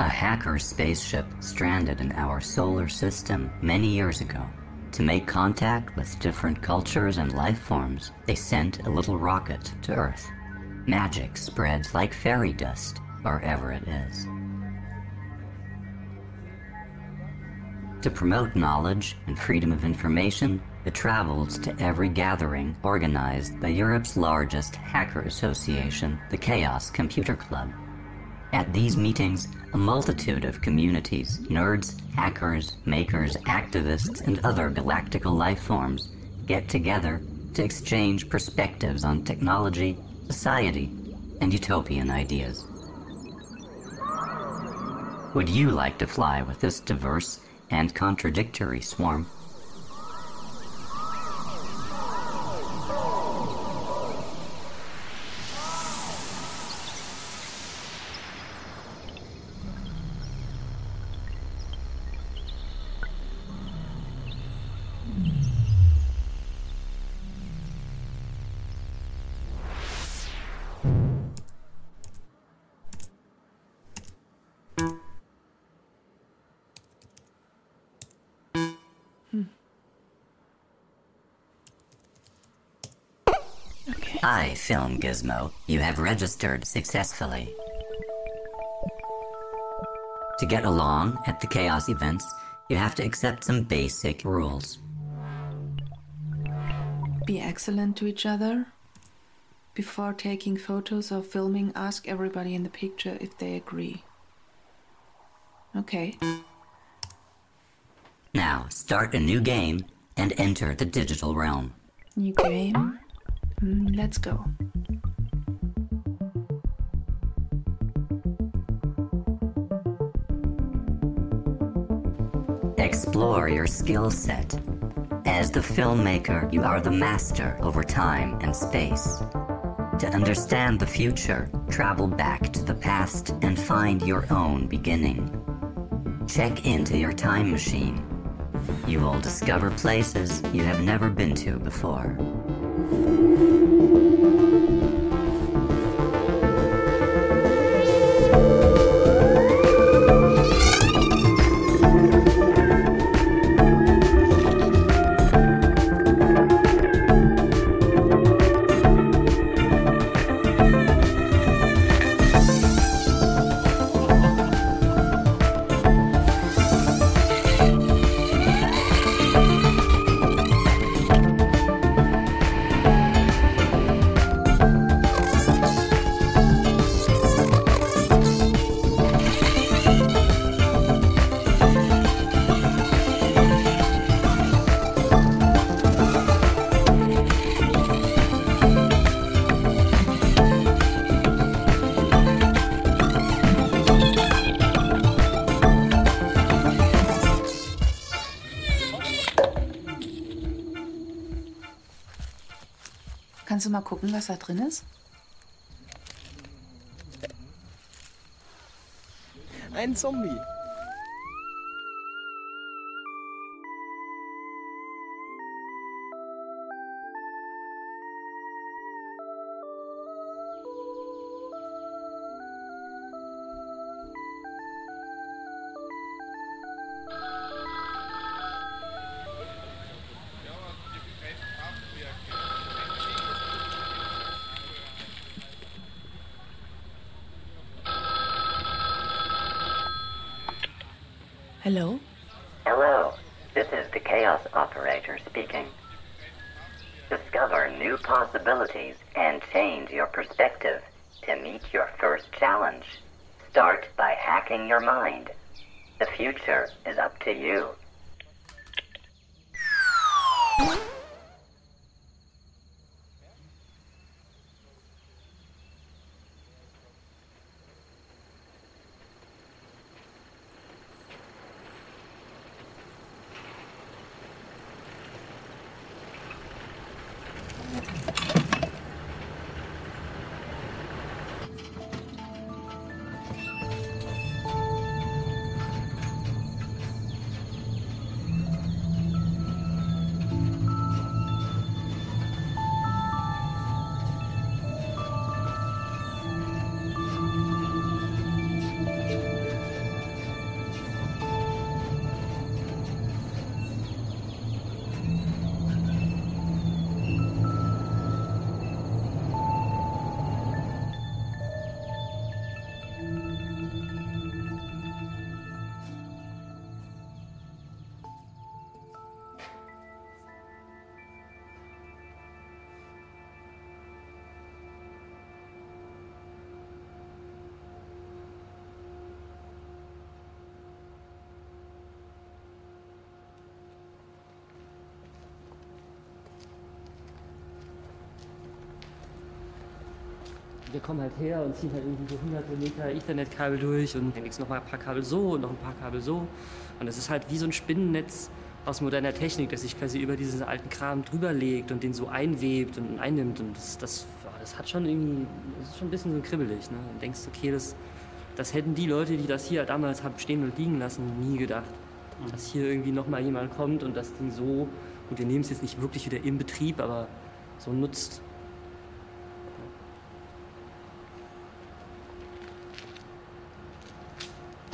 A hacker spaceship stranded in our solar system many years ago. To make contact with different cultures and life forms, they sent a little rocket to Earth. Magic spreads like fairy dust wherever it is. To promote knowledge and freedom of information, it travels to every gathering organized by Europe's largest hacker association, the Chaos Computer Club. At these meetings, a multitude of communities, nerds, hackers, makers, activists, and other galactical life forms get together to exchange perspectives on technology, society, and utopian ideas. Would you like to fly with this diverse and contradictory swarm? Gizmo. You have registered successfully. To get along at the Chaos events, you have to accept some basic rules. Be excellent to each other. Before taking photos or filming, ask everybody in the picture if they agree. Okay. Now, start a new game and enter the digital realm. New game. Mm, let's go. Explore your skill set. As the filmmaker, you are the master over time and space. To understand the future, travel back to the past and find your own beginning. Check into your time machine. You will discover places you have never been to before. Mal gucken, was da drin ist? Ein Zombie. Hello? Hello, this is the Chaos Operator speaking. Discover new possibilities and change your perspective to meet your first challenge. Start by hacking your mind. The future is up to you. Wir kommen halt her und ziehen halt irgendwie so hunderte Meter Ethernet-Kabel durch und dann es noch mal ein paar Kabel so und noch ein paar Kabel so. Und es ist halt wie so ein Spinnennetz aus moderner Technik, das sich quasi über diesen alten Kram drüber legt und den so einwebt und einnimmt. Und das, das, das hat schon irgendwie, das ist schon ein bisschen so kribbelig. Ne? Und denkst, okay, das, das hätten die Leute, die das hier damals haben stehen und liegen lassen, nie gedacht. Dass hier irgendwie noch mal jemand kommt und das Ding so, und wir nehmen es jetzt nicht wirklich wieder in Betrieb, aber so nutzt.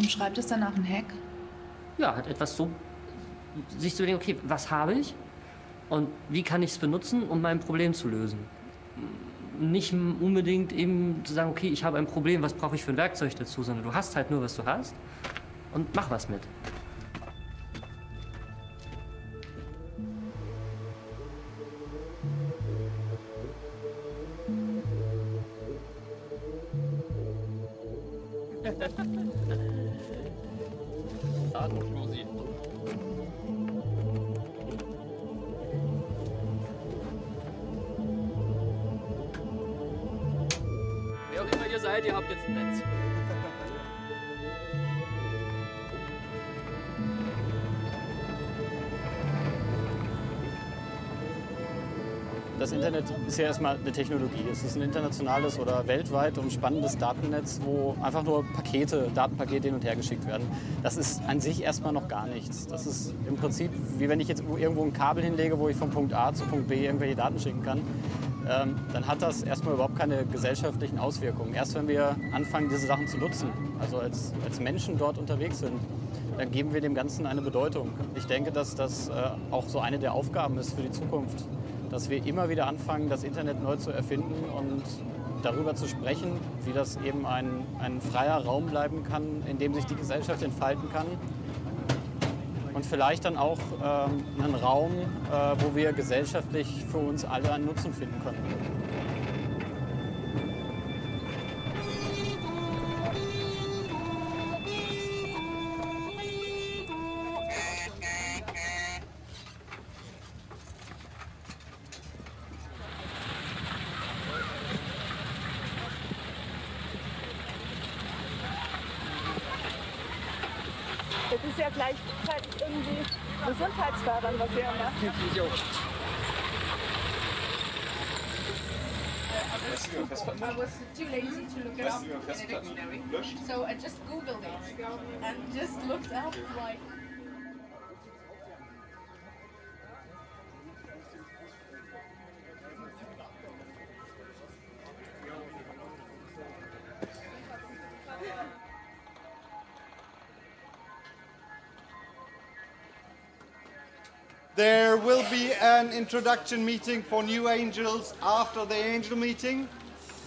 Und schreibt es danach ein Hack? Ja, hat etwas so, sich zu überlegen, okay, was habe ich und wie kann ich es benutzen, um mein Problem zu lösen. Nicht unbedingt eben zu sagen, okay, ich habe ein Problem, was brauche ich für ein Werkzeug dazu, sondern du hast halt nur, was du hast und mach was mit. Ist ja erstmal eine Technologie. Es ist ein internationales oder weltweit umspannendes Datennetz, wo einfach nur Pakete, Datenpakete hin und her geschickt werden. Das ist an sich erstmal noch gar nichts. Das ist im Prinzip wie wenn ich jetzt irgendwo ein Kabel hinlege, wo ich von Punkt A zu Punkt B irgendwelche Daten schicken kann. Ähm, dann hat das erstmal überhaupt keine gesellschaftlichen Auswirkungen. Erst wenn wir anfangen, diese Sachen zu nutzen, also als, als Menschen dort unterwegs sind, dann geben wir dem Ganzen eine Bedeutung. Ich denke, dass das äh, auch so eine der Aufgaben ist für die Zukunft, dass wir immer wieder anfangen, das Internet neu zu erfinden und darüber zu sprechen, wie das eben ein, ein freier Raum bleiben kann, in dem sich die Gesellschaft entfalten kann. Und vielleicht dann auch ähm, einen Raum, äh, wo wir gesellschaftlich für uns alle einen Nutzen finden können. I just googled it and just looked up like There will be an introduction meeting for new angels after the angel meeting.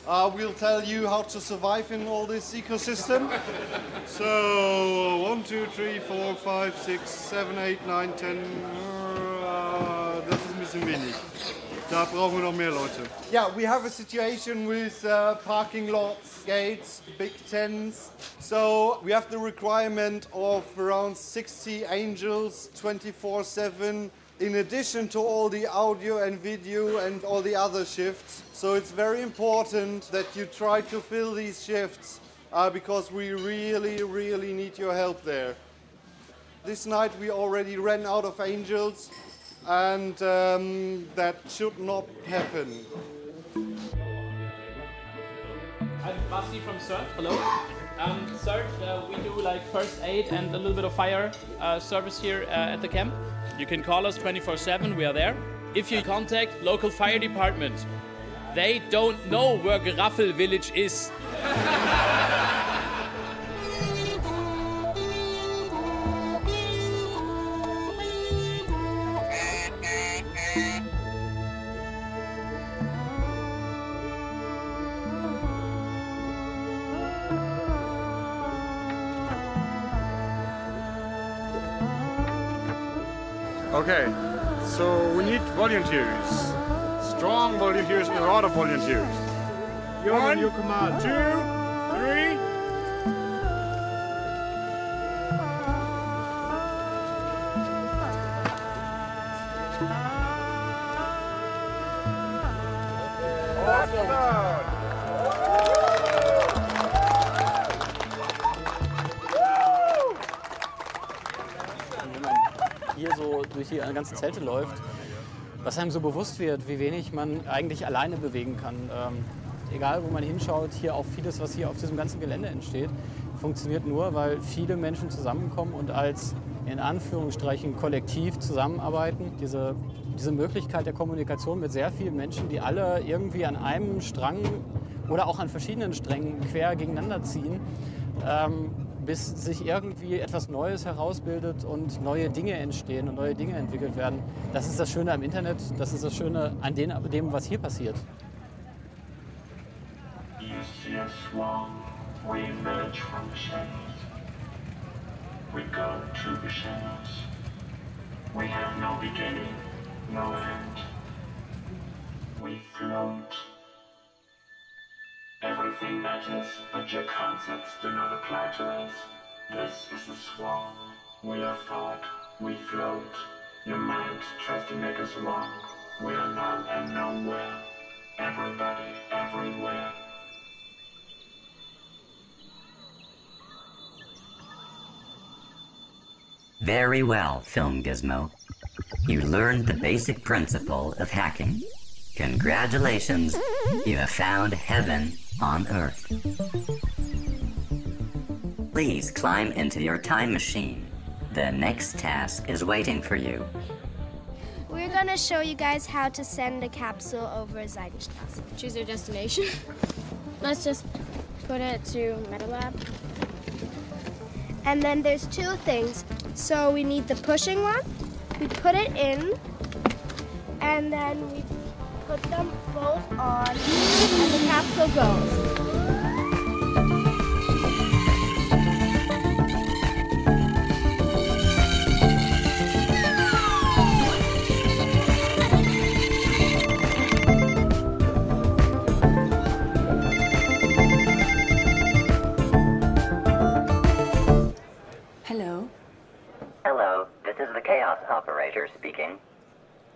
Uh, we'll tell you how to survive in all this ecosystem. so, one, two, three, four, five, six, seven, eight, nine, ten. Uh, das ist ein bisschen wenig. Da brauchen wir noch mehr Leute. Yeah, we have a situation with uh, parking lots, gates, big tents. So we have the requirement of around 60 angels 24 7 in addition to all the audio and video and all the other shifts. So it's very important that you try to fill these shifts uh, because we really, really need your help there. This night we already ran out of angels, and um, that should not happen. I'm Basti from CERT. Hello. Um, CERT, uh, we do like first aid and a little bit of fire uh, service here uh, at the camp. You can call us 24 7, we are there. If you contact local fire department, they don't know where Geraffel village is. Okay, so we need volunteers. Strong volunteers and a lot of volunteers. One, your command. Two, ganzen Zelte läuft, was einem so bewusst wird, wie wenig man eigentlich alleine bewegen kann. Ähm, egal, wo man hinschaut, hier auch vieles, was hier auf diesem ganzen Gelände entsteht, funktioniert nur, weil viele Menschen zusammenkommen und als in Anführungsstrichen kollektiv zusammenarbeiten. Diese, diese Möglichkeit der Kommunikation mit sehr vielen Menschen, die alle irgendwie an einem Strang oder auch an verschiedenen Strängen quer gegeneinander ziehen, ähm, bis sich irgendwie etwas Neues herausbildet und neue Dinge entstehen und neue Dinge entwickelt werden. Das ist das Schöne am Internet, das ist das Schöne an dem, was hier passiert. We have no beginning, no end. We float. Everything matters, but your concepts do not apply to us. This is a swan. We are thought. We float. Your mind tries to make us one. We are none and nowhere. Everybody, everywhere. Very well, Film Gizmo. You learned the basic principle of hacking. Congratulations, you have found heaven on Earth. Please climb into your time machine. The next task is waiting for you. We're gonna show you guys how to send a capsule over Seidenstraße. Choose your destination. Let's just put it to MetaLab. And then there's two things. So we need the pushing one. We put it in, and then we put them both on, and the capsule goes. Hello. Hello, this is the Chaos Operator speaking.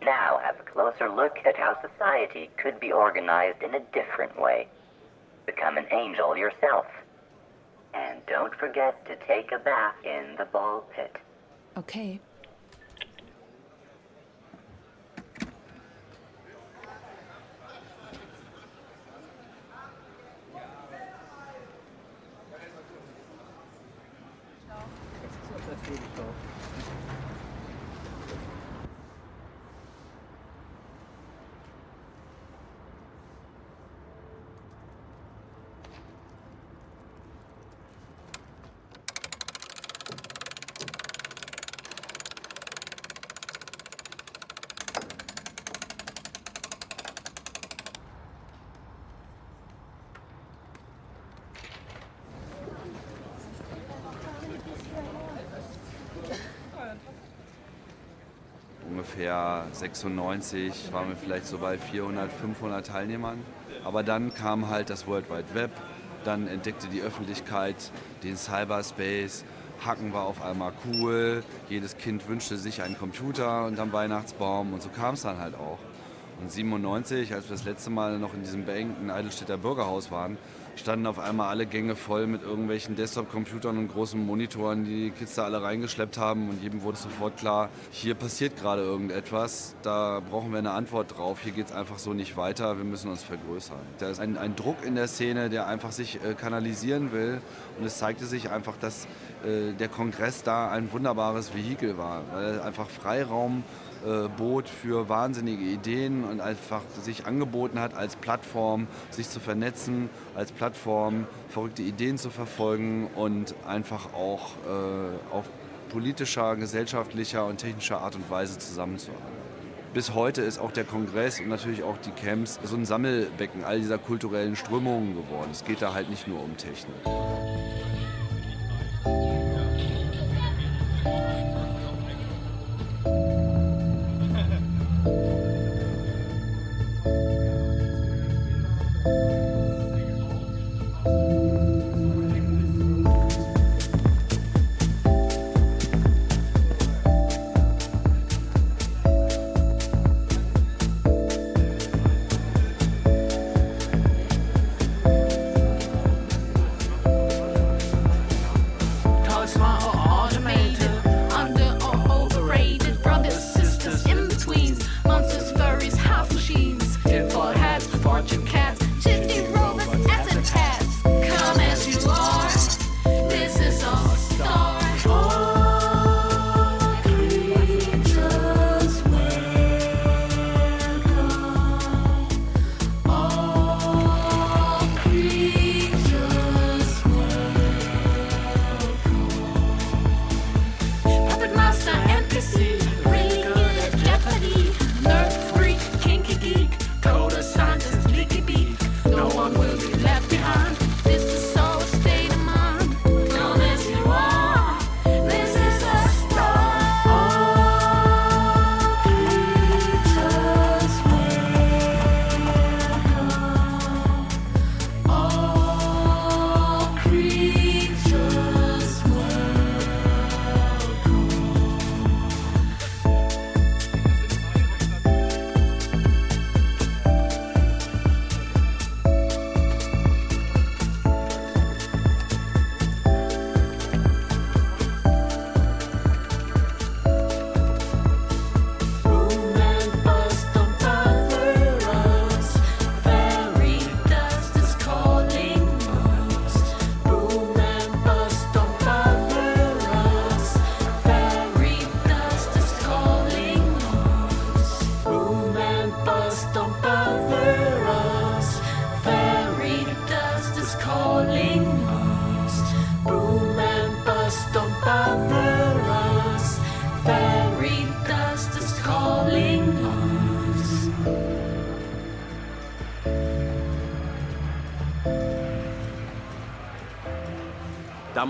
Now have a closer look at how society could be organized in a different way. Become an angel yourself. And don't forget to take a bath in the ball pit. Okay. Ungefähr 96 waren wir vielleicht so bei 400, 500 Teilnehmern. Aber dann kam halt das World Wide Web, dann entdeckte die Öffentlichkeit den Cyberspace, Hacken war auf einmal cool, jedes Kind wünschte sich einen Computer und am Weihnachtsbaum und so kam es dann halt auch. Und 97, als wir das letzte Mal noch in diesem beengten Eidelstädter Bürgerhaus waren, standen auf einmal alle Gänge voll mit irgendwelchen Desktop-Computern und großen Monitoren, die die Kids da alle reingeschleppt haben. Und jedem wurde sofort klar, hier passiert gerade irgendetwas, da brauchen wir eine Antwort drauf. Hier geht es einfach so nicht weiter, wir müssen uns vergrößern. Da ist ein, ein Druck in der Szene, der einfach sich äh, kanalisieren will. Und es zeigte sich einfach, dass äh, der Kongress da ein wunderbares Vehikel war, weil einfach Freiraum äh, bot für wahnsinnige Ideen und einfach sich angeboten hat als Plattform, sich zu vernetzen, als Plattform verrückte Ideen zu verfolgen und einfach auch äh, auf politischer, gesellschaftlicher und technischer Art und Weise zusammenzuarbeiten. Bis heute ist auch der Kongress und natürlich auch die Camps so ein Sammelbecken all dieser kulturellen Strömungen geworden. Es geht da halt nicht nur um Technik.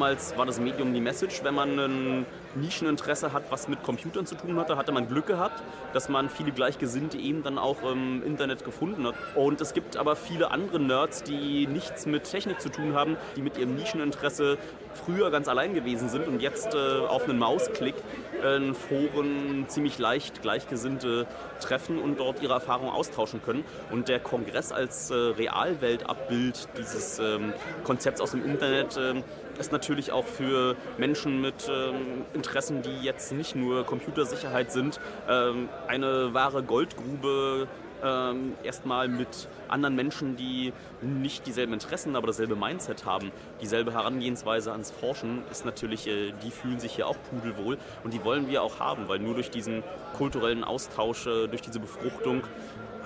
Damals war das Medium die Message. Wenn man ein Nischeninteresse hat, was mit Computern zu tun hatte, hatte man Glück gehabt, dass man viele Gleichgesinnte eben dann auch im Internet gefunden hat. Und es gibt aber viele andere Nerds, die nichts mit Technik zu tun haben, die mit ihrem Nischeninteresse früher ganz allein gewesen sind und jetzt äh, auf einen Mausklick in Foren ziemlich leicht Gleichgesinnte treffen und dort ihre Erfahrungen austauschen können. Und der Kongress als äh, Realweltabbild dieses ähm, Konzepts aus dem Internet äh, ist natürlich auch für Menschen mit ähm, Interessen, die jetzt nicht nur Computersicherheit sind, ähm, eine wahre Goldgrube ähm, erstmal mit anderen Menschen, die nicht dieselben Interessen, aber dasselbe Mindset haben, dieselbe Herangehensweise ans Forschen, ist natürlich, äh, die fühlen sich hier auch pudelwohl und die wollen wir auch haben, weil nur durch diesen kulturellen Austausch, äh, durch diese Befruchtung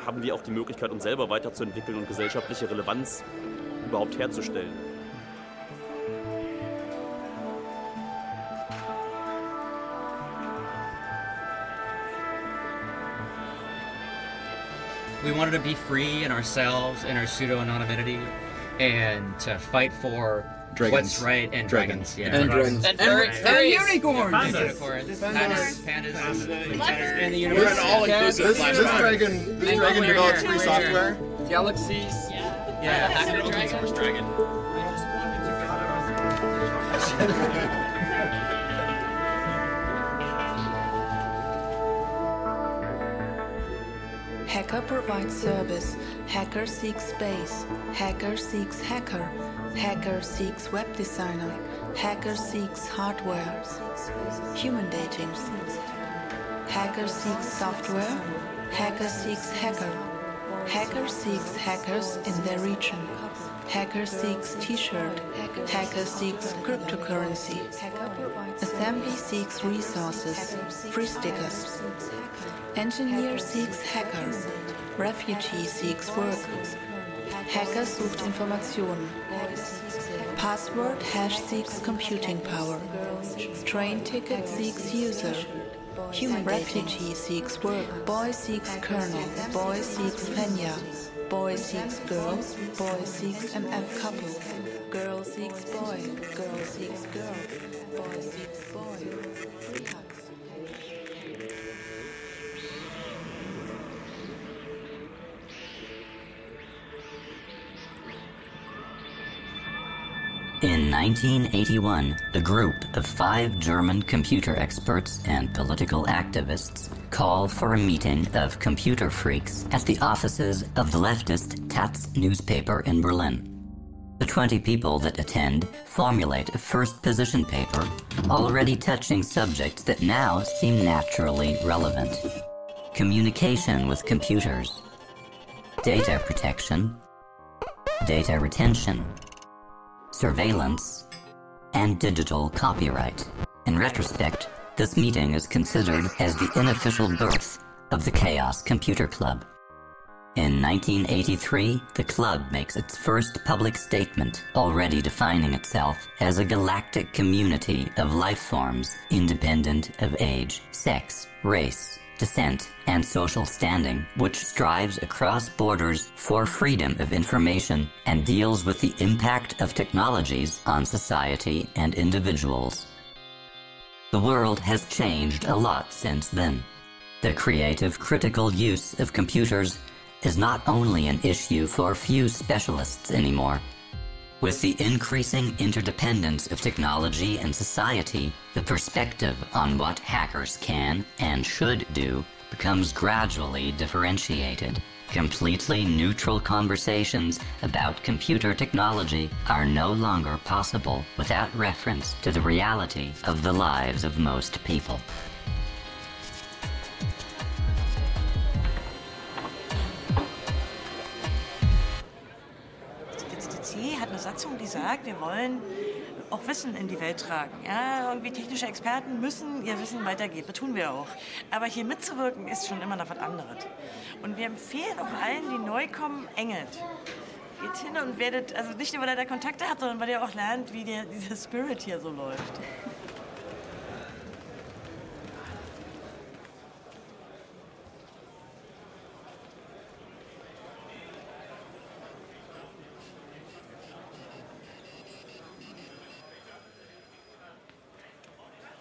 haben wir auch die Möglichkeit, uns selber weiterzuentwickeln und gesellschaftliche Relevanz überhaupt herzustellen. We wanted to be free in ourselves, in our pseudo anonymity, and to fight for Dragons. what's right and dragons. Dragons. And dragons. And, And furries. furries. And unicorns. And unicorns. Pandas. Pandas. Pandas. And the We're universe. an all-inclusive This- Flash this dragon- This And dragon we're develops here. free We're software. here. Galaxies. Yeah. That's an open source dragon. Hacker provides service. Hacker seeks space. Hacker seeks hacker. Hacker seeks web designer. Hacker seeks hardware. Human dating. Hacker seeks software. Hacker seeks hacker. Hacker seeks hackers in their region. Hacker seeks t-shirt. Hacker seeks cryptocurrency. Assembly seeks resources. Free stickers. Engineer seeks hacker. Refugee seeks work. Hacker sucht Informationen. Password hash seeks computing power. Train ticket seeks user. Human refugee seeks work. Boy seeks kernel. Boy seeks Fenya. Boy seeks girl. Boy seeks MF couple. Girl seeks boy. Girl seeks girl. Boy seeks boy. In 1981, a group of five German computer experts and political activists call for a meeting of computer freaks at the offices of the leftist Taz newspaper in Berlin. The 20 people that attend formulate a first position paper already touching subjects that now seem naturally relevant. Communication with computers, data protection, data retention, surveillance, and digital copyright. In retrospect, this meeting is considered as the unofficial birth of the Chaos Computer Club. In 1983, the club makes its first public statement, already defining itself as a galactic community of life forms independent of age, sex, race, descent, and social standing, which strives across borders for freedom of information and deals with the impact of technologies on society and individuals. The world has changed a lot since then. The creative critical use of computers is not only an issue for few specialists anymore. With the increasing interdependence of technology and society, the perspective on what hackers can and should do becomes gradually differentiated. Completely neutral conversations about computer technology are no longer possible without reference to the reality of the lives of most people. Satzung, die sagt, wir wollen auch Wissen in die Welt tragen. Ja, irgendwie technische Experten müssen ihr Wissen weitergeben. Das tun wir auch. Aber hier mitzuwirken ist schon immer noch was anderes. Und wir empfehlen auch allen, die neu kommen, Engelt. Geht hin und werdet, also nicht nur, weil ihr da Kontakte habt, sondern weil ihr auch lernt, wie der, dieser Spirit hier so läuft.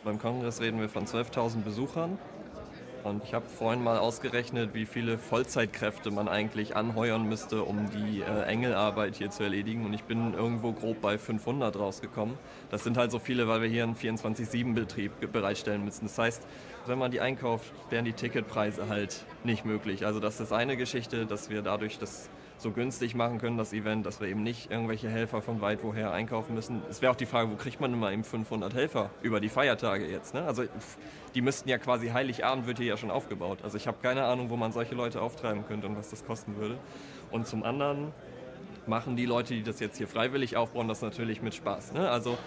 Beim Kongress reden wir von 12.000 Besuchern. Und ich habe vorhin mal ausgerechnet, wie viele Vollzeitkräfte man eigentlich anheuern müsste, um die äh, Engelarbeit hier zu erledigen. Und ich bin irgendwo grob bei 500 rausgekommen. Das sind halt so viele, weil wir hier einen 24-7-Betrieb bereitstellen müssen. Das heißt, wenn man die einkauft, wären die Ticketpreise halt nicht möglich. Also das ist eine Geschichte, dass wir dadurch das so günstig machen können, das Event, dass wir eben nicht irgendwelche Helfer von weit woher einkaufen müssen. Es wäre auch die Frage, wo kriegt man immer eben 500 Helfer über die Feiertage jetzt? Ne? Also die müssten ja quasi Heiligabend wird hier ja schon aufgebaut. Also ich habe keine Ahnung, wo man solche Leute auftreiben könnte und was das kosten würde. Und zum anderen machen die Leute, die das jetzt hier freiwillig aufbauen, das natürlich mit Spaß. Ne? Also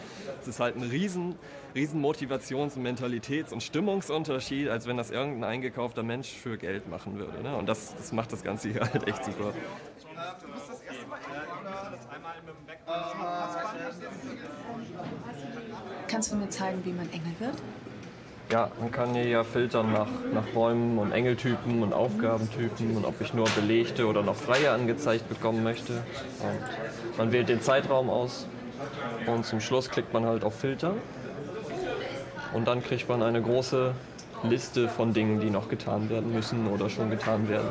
es ist halt ein riesen, riesen Motivations-, Mentalitäts- und Stimmungsunterschied, als wenn das irgendein eingekaufter Mensch für Geld machen würde. Ne? Und das, das macht das Ganze hier halt echt super. Du bist das erste Mal hier oder? Das einmal mit dem Back Kannst du mir zeigen, wie man Engel wird? Ja, man kann hier ja filtern nach, nach Bäumen und Engeltypen und Aufgabentypen und ob ich nur belegte oder noch freie angezeigt bekommen möchte. Und man wählt den Zeitraum aus. Und zum Schluss klickt man halt auf Filter. Und dann kriegt man eine große Liste von Dingen, die noch getan werden müssen oder schon getan werden.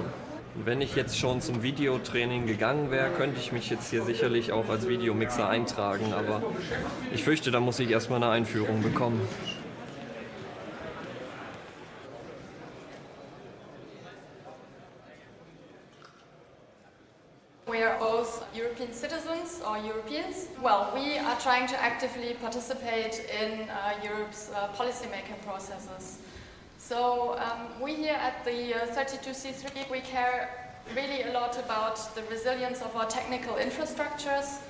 Wenn ich jetzt schon zum Videotraining gegangen wäre, könnte ich mich jetzt hier sicherlich auch als Videomixer eintragen, aber ich fürchte, da muss ich erstmal eine Einführung bekommen. We are both European citizens or Europeans. Well, we are trying to actively participate in uh, Europe's uh, policymaking processes. So um, we here at the uh, 32C3, we care really a lot about the resilience of our technical infrastructures,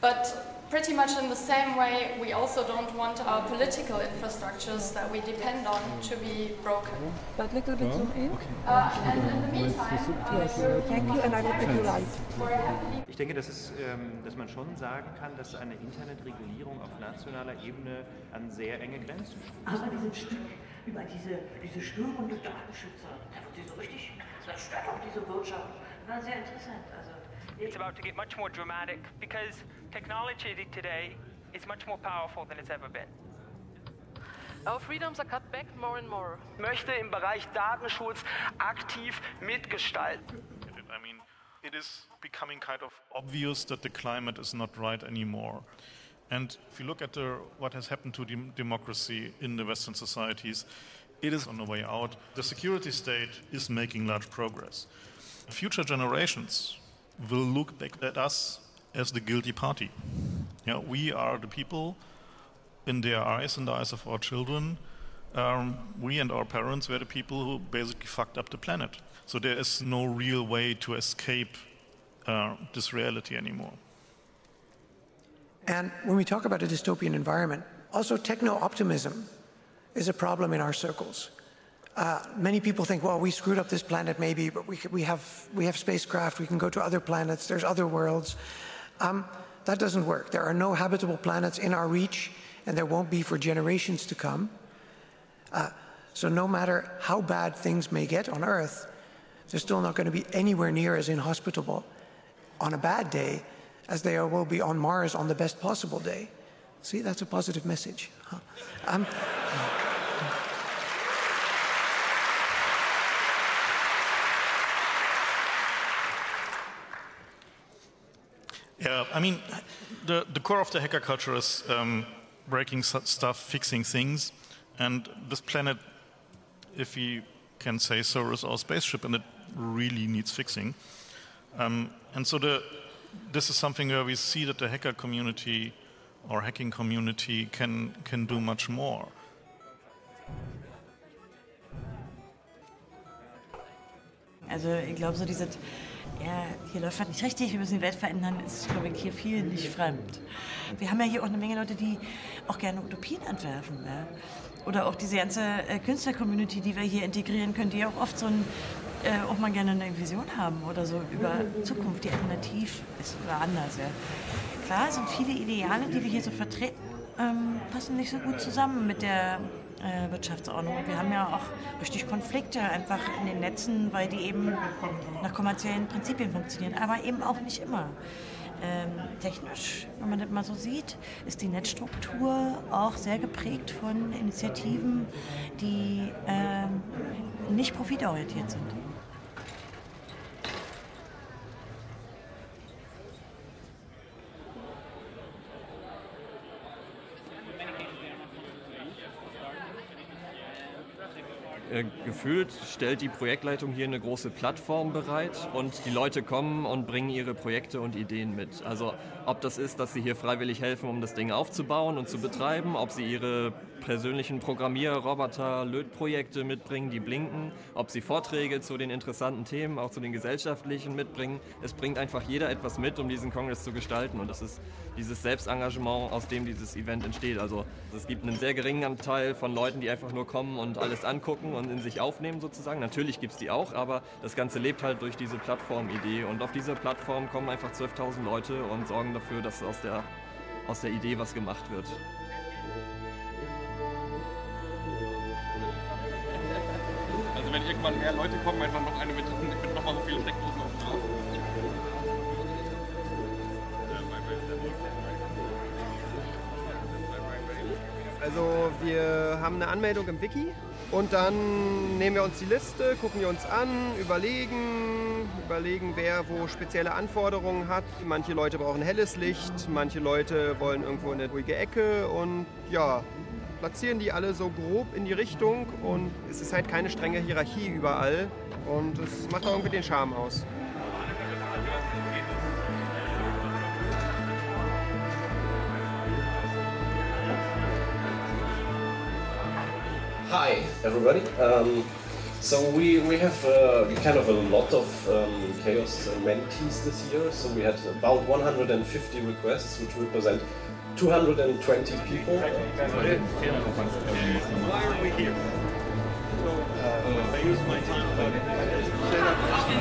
but pretty much in the same way, we also don't want our political infrastructures that we depend on to be broken. But little bit zoom in. Uh, and in the meantime, uh, thank you, and I will put you right. Ich denke, dass, es, ähm, dass man schon sagen kann, dass eine Internetregulierung auf nationaler Ebene an sehr enge Grenzen stößt. Über diese, diese störende Datenschützer, da wird sie so richtig, das stört auch diese Wirtschaft. War sehr interessant. Also, It's about to get much more dramatic because technology today is much more powerful than it's ever been. Our freedoms are cut back more and more. Möchte im Bereich Datenschutz aktiv mitgestalten. I mean, it is becoming kind of obvious that the climate is not right anymore. And if you look at the, what has happened to dem- democracy in the Western societies, it is on the way out. The security state is making large progress. Future generations will look back at us as the guilty party. Yeah, we are the people in their eyes and the eyes of our children. Um, we and our parents were the people who basically fucked up the planet. So there is no real way to escape uh, this reality anymore. And when we talk about a dystopian environment, also techno optimism is a problem in our circles. Uh, many people think, well, we screwed up this planet maybe, but we, we, have, we have spacecraft, we can go to other planets, there's other worlds. Um, that doesn't work. There are no habitable planets in our reach, and there won't be for generations to come. Uh, so, no matter how bad things may get on Earth, they're still not going to be anywhere near as inhospitable on a bad day as they will be on Mars on the best possible day. See, that's a positive message. Huh? Um, Yeah, I mean, the, the core of the hacker culture is um, breaking stuff, fixing things, and this planet, if we can say so, is our spaceship, and it really needs fixing. Um, and so the, this is something where we see that the hacker community or hacking community can, can do much more. Also ich glaube, so diese, ja, hier läuft was nicht richtig, wir müssen die Welt verändern, ist, glaube ich, hier viel nicht fremd. Wir haben ja hier auch eine Menge Leute, die auch gerne Utopien entwerfen. Ja? Oder auch diese ganze äh, Künstler-Community, die wir hier integrieren können, die ja auch oft so ein, äh, auch mal gerne eine Vision haben oder so über Zukunft, die alternativ ist oder anders. Ja? Klar sind viele Ideale, die wir hier so vertreten, ähm, passen nicht so gut zusammen mit der äh, Wirtschaftsordnung. Wir haben ja auch richtig Konflikte einfach in den Netzen, weil die eben nach kommerziellen Prinzipien funktionieren, aber eben auch nicht immer. Ähm, technisch, wenn man das mal so sieht, ist die Netzstruktur auch sehr geprägt von Initiativen, die ähm, nicht profitorientiert sind. Äh, gefühlt stellt die Projektleitung hier eine große Plattform bereit und die Leute kommen und bringen ihre Projekte und Ideen mit. Also ob das ist, dass sie hier freiwillig helfen, um das Ding aufzubauen und zu betreiben, ob sie ihre persönlichen Programmier-, Roboter-, Lötprojekte mitbringen, die blinken, ob sie Vorträge zu den interessanten Themen, auch zu den gesellschaftlichen mitbringen. Es bringt einfach jeder etwas mit, um diesen Kongress zu gestalten und das ist dieses Selbstengagement, aus dem dieses Event entsteht. Also es gibt einen sehr geringen Anteil von Leuten, die einfach nur kommen und alles angucken und in sich aufnehmen sozusagen. Natürlich gibt es die auch, aber das Ganze lebt halt durch diese Plattformidee und auf dieser Plattform kommen einfach 12.000 Leute und sorgen dafür, dass aus der, aus der Idee was gemacht wird. Wenn irgendwann mehr Leute kommen, einfach noch eine mit, mit nochmal so viele Steckdosen auf drauf. Also wir haben eine Anmeldung im Wiki und dann nehmen wir uns die Liste, gucken wir uns an, überlegen, überlegen, wer wo spezielle Anforderungen hat. Manche Leute brauchen helles Licht, manche Leute wollen irgendwo eine ruhige Ecke und ja, platzieren die alle so grob in die Richtung und es ist halt keine strenge Hierarchie überall und es macht auch irgendwie den Charme aus. Hi, everybody. Um, so we, we have uh, kind of a lot of um, Chaos mentees this year. So we had about 150 requests, which represent 220 people. Why are we here?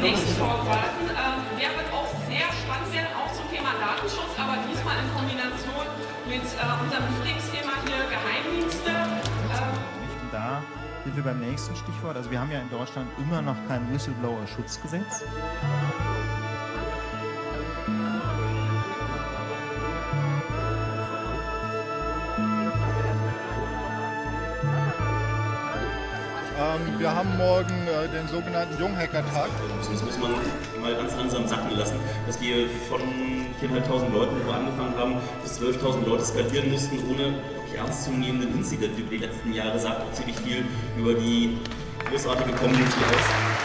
nächsten Talk warten. Ähm, der wird auch sehr spannend werden, auch zum Thema Datenschutz, aber diesmal in Kombination mit äh, unserem Lieblingsthema sind wir beim nächsten Stichwort. Also wir haben ja in Deutschland immer noch kein Whistleblower-Schutzgesetz. Ähm, wir haben morgen äh, den sogenannten Junghacker-Tag. Das muss man mal ganz langsam sacken lassen, dass wir von 4.500 Leuten, die wir angefangen haben, bis 12.000 Leute skalieren mussten, ohne ernstzunehmenden Incident über die letzten Jahre, sagt auch ziemlich viel über die großartige Community aus.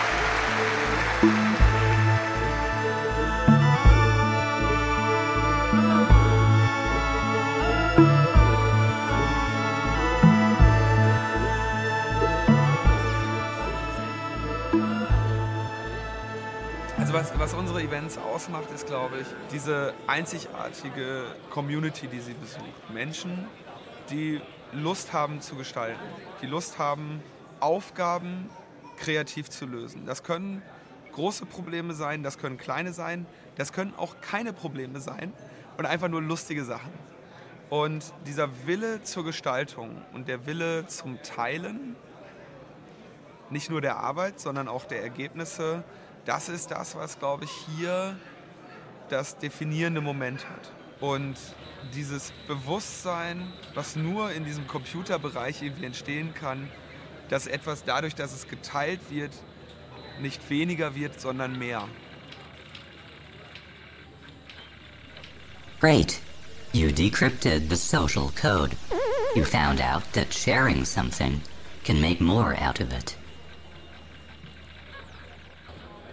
Also was, was unsere Events ausmacht, ist, glaube ich, diese einzigartige Community, die sie besucht. Menschen, die Lust haben zu gestalten, die Lust haben, Aufgaben kreativ zu lösen. Das können große Probleme sein, das können kleine sein, das können auch keine Probleme sein und einfach nur lustige Sachen. Und dieser Wille zur Gestaltung und der Wille zum Teilen, nicht nur der Arbeit, sondern auch der Ergebnisse, das ist das, was, glaube ich, hier das definierende Moment hat. Und dieses Bewusstsein, was nur in diesem Computerbereich irgendwie entstehen kann, dass etwas dadurch, dass es geteilt wird, nicht weniger wird, sondern mehr. Great. You decrypted the social code. You found out that sharing something can make more out of it.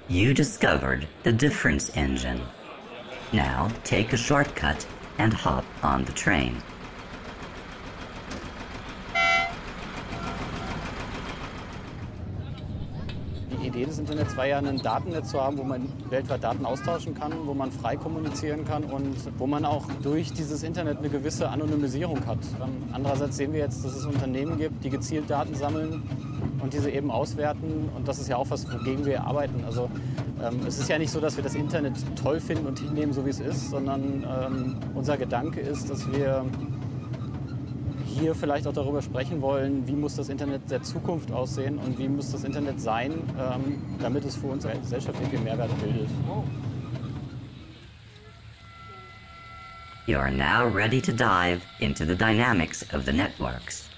You discovered the difference engine. Now take a shortcut and hop on the train. Die Idee des Internets war ja, ein Datennetz zu haben, wo man weltweit Daten austauschen kann, wo man frei kommunizieren kann und wo man auch durch dieses Internet eine gewisse Anonymisierung hat. Ähm, Andererseits sehen wir jetzt, dass es Unternehmen gibt, die gezielt Daten sammeln und diese eben auswerten. Und das ist ja auch was, wogegen wir arbeiten. Also es ist ja nicht so, dass wir das Internet toll finden und hinnehmen, so wie es ist, sondern ähm, unser Gedanke ist, dass wir hier vielleicht auch darüber sprechen wollen, wie muss das Internet der Zukunft aussehen und wie muss das Internet sein, ähm, damit es für unsere Gesellschaft irgendwie Mehrwert bildet. You are now ready to dive into the dynamics of the networks.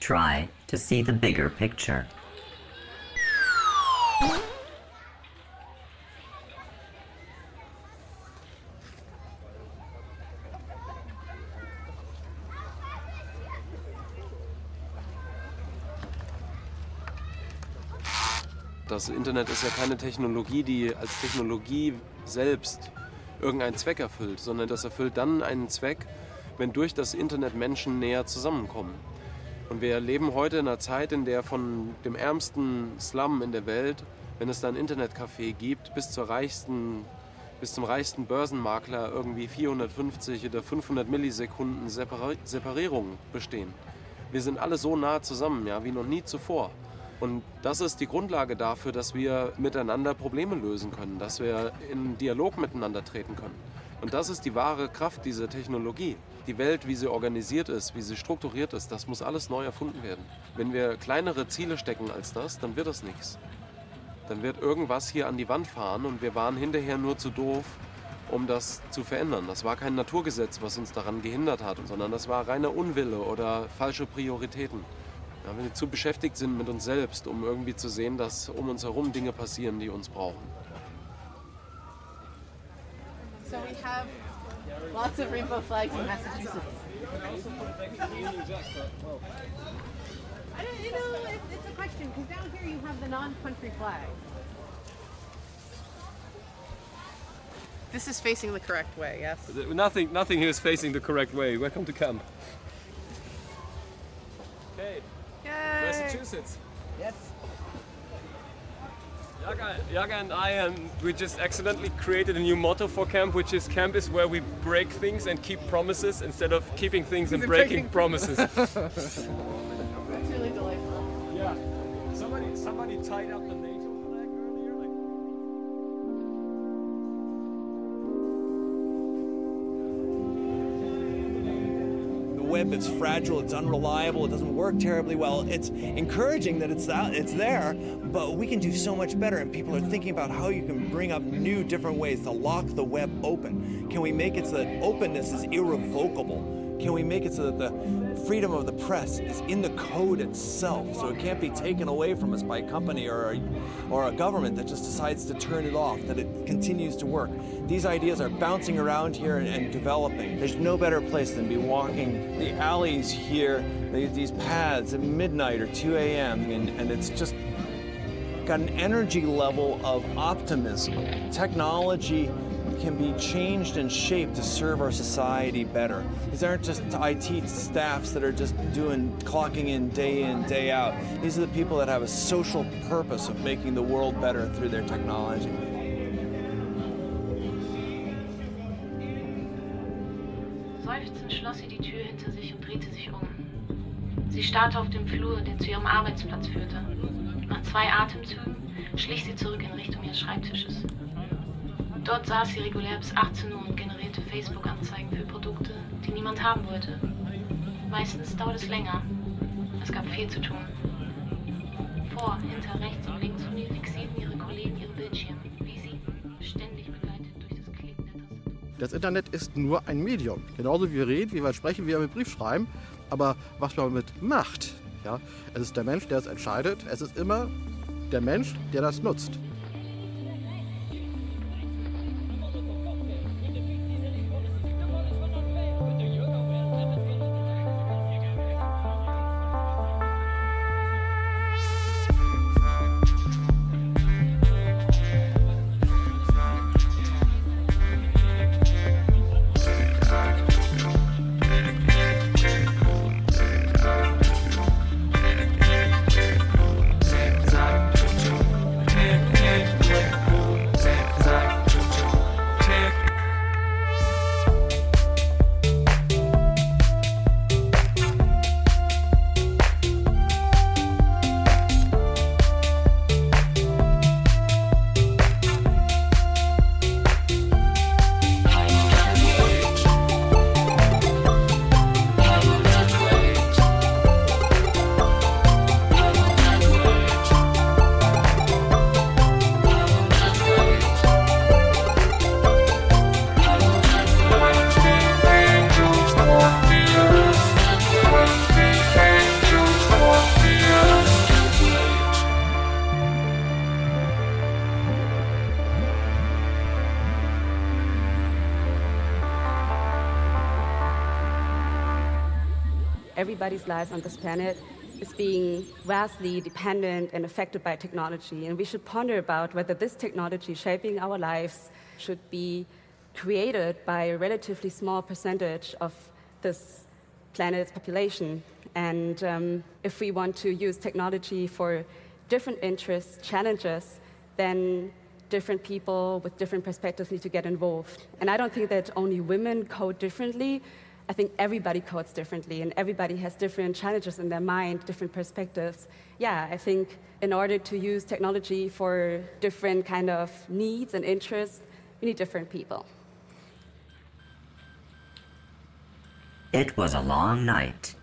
Try to see the bigger picture. Das Internet ist ja keine Technologie, die als Technologie selbst irgendeinen Zweck erfüllt, sondern das erfüllt dann einen Zweck, wenn durch das Internet Menschen näher zusammenkommen. Und wir leben heute in einer Zeit, in der von dem ärmsten Slum in der Welt, wenn es da ein Internetcafé gibt, bis, reichsten, bis zum reichsten Börsenmakler irgendwie 450 oder 500 Millisekunden Separ Separierung bestehen. Wir sind alle so nah zusammen, ja, wie noch nie zuvor. Und das ist die Grundlage dafür, dass wir miteinander Probleme lösen können, dass wir in Dialog miteinander treten können. Und das ist die wahre Kraft dieser Technologie. Die Welt, wie sie organisiert ist, wie sie strukturiert ist, das muss alles neu erfunden werden. Wenn wir kleinere Ziele stecken als das, dann wird das nichts. Dann wird irgendwas hier an die Wand fahren und wir waren hinterher nur zu doof, um das zu verändern. Das war kein Naturgesetz, was uns daran gehindert hat, sondern das war reiner Unwille oder falsche Prioritäten. Ja, wenn wir zu beschäftigt sind mit uns selbst, um irgendwie zu sehen, dass um uns herum Dinge passieren, die uns brauchen. So we have lots of rainbow flags in Massachusetts. I don't, you know, it's, it's a question because down here you have the non-country flag. This is facing the correct way, yes. Nothing, nothing here is facing the correct way. Welcome to camp. Okay. Yay! Massachusetts. Yes. Yaga, Yaga and I, um, we just accidentally created a new motto for camp, which is camp is where we break things and keep promises instead of keeping things and breaking promises. That's really delightful. yeah. Somebody, somebody tied up the is fragile, it's unreliable, it doesn't work terribly well. It's encouraging that it's out, it's there, but we can do so much better. And people are thinking about how you can bring up new, different ways to lock the web open. Can we make it so that openness is irrevocable? Can we make it so that the freedom of the press is in the code itself, so it can't be taken away from us by a company or a, or a government that just decides to turn it off, that it continues to work? These ideas are bouncing around here and, and developing. There's no better place than be walking the alleys here, the- these paths at midnight or 2 a.m., and, and it's just got an energy level of optimism. Technology can be changed and shaped to serve our society better. These aren't just IT staffs that are just doing clocking in day in, day out. These are the people that have a social purpose of making the world better through their technology. Seufzend schloss sie die Tür hinter sich und drehte sich um. Sie starrte auf den Flur, der zu ihrem Arbeitsplatz führte. Nach zwei Atemzügen schlich sie zurück in Richtung ihres Schreibtisches. Dort saß sie regulär bis 18 Uhr und generierte Facebook-Anzeigen für Produkte, die niemand haben wollte. Meistens dauert es länger. Es gab viel zu tun. Vor, hinter, rechts und links von ihr fixierten ihre Kollegen ihre Bildschirme, wie sie, ständig begleitet durch das Klicken der Das Internet ist nur ein Medium. Genauso wie wir reden, wie wir sprechen, wie wir mit Brief schreiben. Aber was man damit macht, ja, es ist der Mensch, der es entscheidet. Es ist immer der Mensch, der das nutzt. Everybody's lives on this planet is being vastly dependent and affected by technology. And we should ponder about whether this technology shaping our lives should be created by a relatively small percentage of this planet's population. And um, if we want to use technology for different interests, challenges, then different people with different perspectives need to get involved. And I don't think that only women code differently. I think everybody codes differently and everybody has different challenges in their mind, different perspectives. Yeah, I think in order to use technology for different kind of needs and interests, we need different people. It was a long night.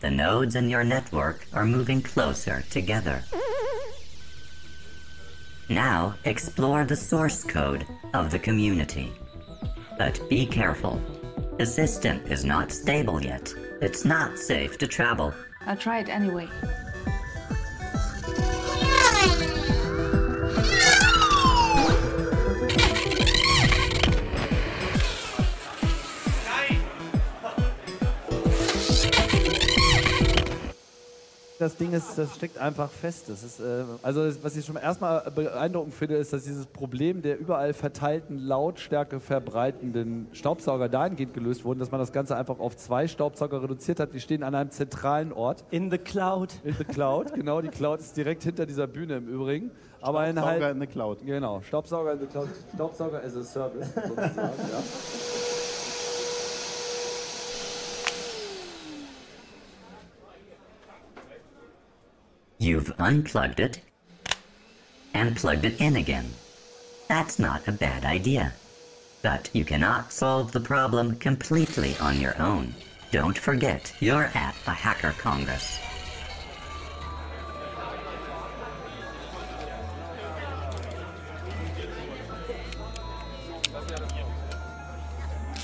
The nodes in your network are moving closer together. Now explore the source code of the community. But be careful. The system is not stable yet. It's not safe to travel. I'll try it anyway. Das Ding ist, das steckt einfach fest. Das ist, äh, also das, was ich schon erstmal beeindruckend finde, ist, dass dieses Problem der überall verteilten, Lautstärke verbreitenden Staubsauger dahingehend gelöst wurde, dass man das Ganze einfach auf zwei Staubsauger reduziert hat. Die stehen an einem zentralen Ort. In the Cloud. In the Cloud, genau. Die Cloud ist direkt hinter dieser Bühne im Übrigen. Aber Staubsauger in, halt, in the Cloud. Genau, Staubsauger in the Cloud. Staubsauger as a Service sozusagen, ja. You've unplugged it and plugged it in again. That's not a bad idea. But you cannot solve the problem completely on your own. Don't forget, you're at a Hacker Congress.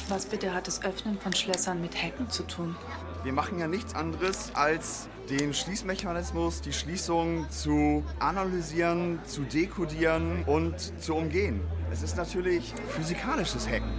Was bitte hat das Öffnen von Schlössern mit Hacken zu tun? Wir machen ja nichts anderes, als den Schließmechanismus, die Schließung zu analysieren, zu dekodieren und zu umgehen. Es ist natürlich physikalisches Hacken.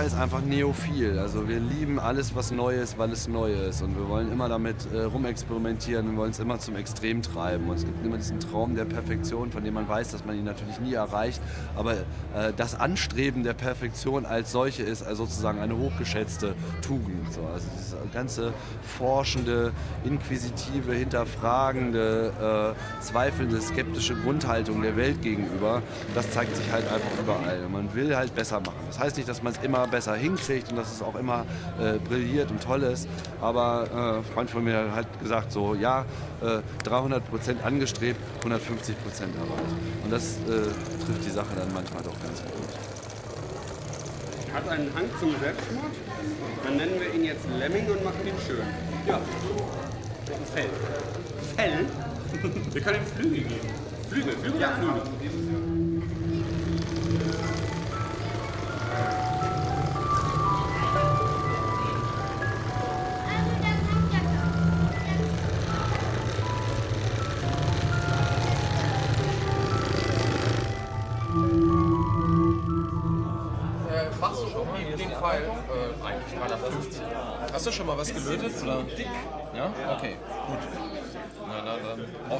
Hacker ist einfach neophil. Also wir lieben alles, was neu ist, weil es neu ist. Und wir wollen immer damit äh, rumexperimentieren. Wir wollen es immer zum Extrem treiben. Und es gibt immer diesen Traum der Perfektion, von dem man weiß, dass man ihn natürlich nie erreicht. Aber äh, das Anstreben der Perfektion als solche ist also sozusagen eine hochgeschätzte Tugend. So, also diese ganze forschende, inquisitive, hinterfragende, äh, zweifelnde, skeptische Grundhaltung der Welt gegenüber, das zeigt sich halt einfach überall. Und man will halt besser machen. Das heißt nicht, dass man es immer besser hinkriegt und dass es auch immer äh, brilliert und toll ist. Aber äh, ein Freund von mir hat gesagt so, ja, äh, 300 Prozent angestrebt, 150 Prozent erreicht. Und das äh, trifft die Sache dann manchmal doch ganz gut. Hat einen Hang zum Selbstmord. Dann nennen wir ihn jetzt Lemming und machen ihn schön. Ja. Fell. Fell? Wir können ihm Flügel geben. Flügel, Flügel ja. oder Flügel?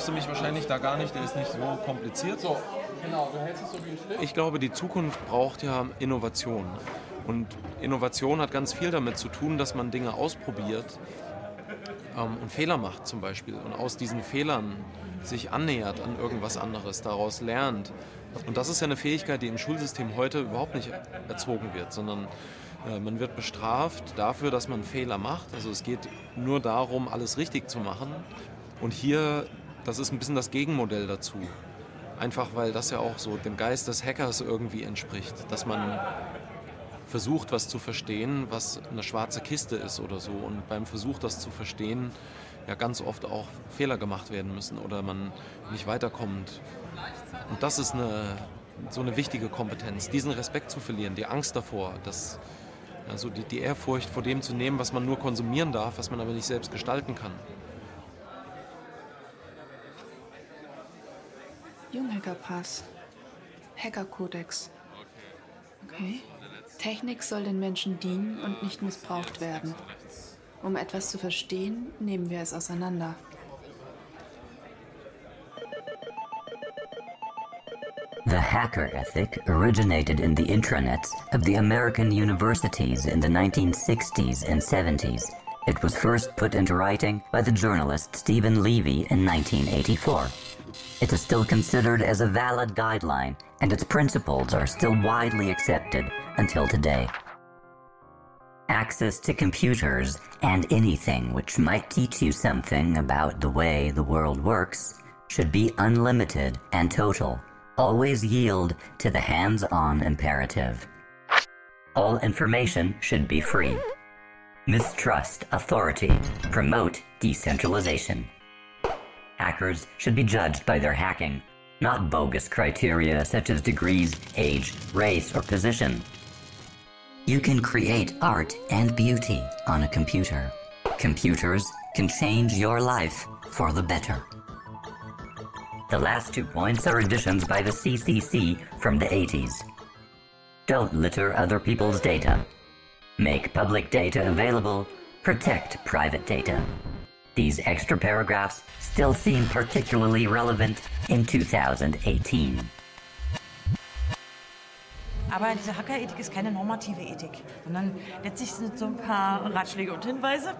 Brauchst du mich wahrscheinlich da gar nicht, der ist nicht so kompliziert. So, genau, du hältst es so wie ein. Ich glaube, die Zukunft braucht ja Innovation. Und Innovation hat ganz viel damit zu tun, dass man Dinge ausprobiert ähm, und Fehler macht zum Beispiel und aus diesen Fehlern sich annähert an irgendwas anderes, daraus lernt. Und das ist ja eine Fähigkeit, die im Schulsystem heute überhaupt nicht erzogen wird, sondern äh, man wird bestraft dafür, dass man Fehler macht. Also es geht nur darum, alles richtig zu machen. Und hier, das ist ein bisschen das Gegenmodell dazu. Einfach weil das ja auch so dem Geist des Hackers irgendwie entspricht, dass man versucht, was zu verstehen, was eine schwarze Kiste ist oder so. Und beim Versuch, das zu verstehen, ja ganz oft auch Fehler gemacht werden müssen oder man nicht weiterkommt. Und das ist eine, so eine wichtige Kompetenz, diesen Respekt zu verlieren, die Angst davor, dass, also die, die Ehrfurcht vor dem zu nehmen, was man nur konsumieren darf, was man aber nicht selbst gestalten kann. Junghackerpass. Hackerkodex. Okay. Technik soll den Menschen dienen und nicht missbraucht werden. Um etwas zu verstehen, nehmen wir es auseinander. The hacker ethic originated in the intranets of the American universities in the 1960s and 70s. It was first put into writing by the journalist Stephen Levy in 1984. It is still considered as a valid guideline, and its principles are still widely accepted until today. Access to computers and anything which might teach you something about the way the world works should be unlimited and total. Always yield to the hands on imperative. All information should be free. Mistrust authority. Promote decentralization. Hackers should be judged by their hacking, not bogus criteria such as degrees, age, race, or position. You can create art and beauty on a computer. Computers can change your life for the better. The last two points are additions by the CCC from the 80s. Don't litter other people's data. Make public data available. Protect private data. These extra paragraphs still seem particularly relevant in 2018. Aber diese Hackerethik ist keine normative Ethik, sondern letztlich sind so ein paar Ratschläge und Hinweise,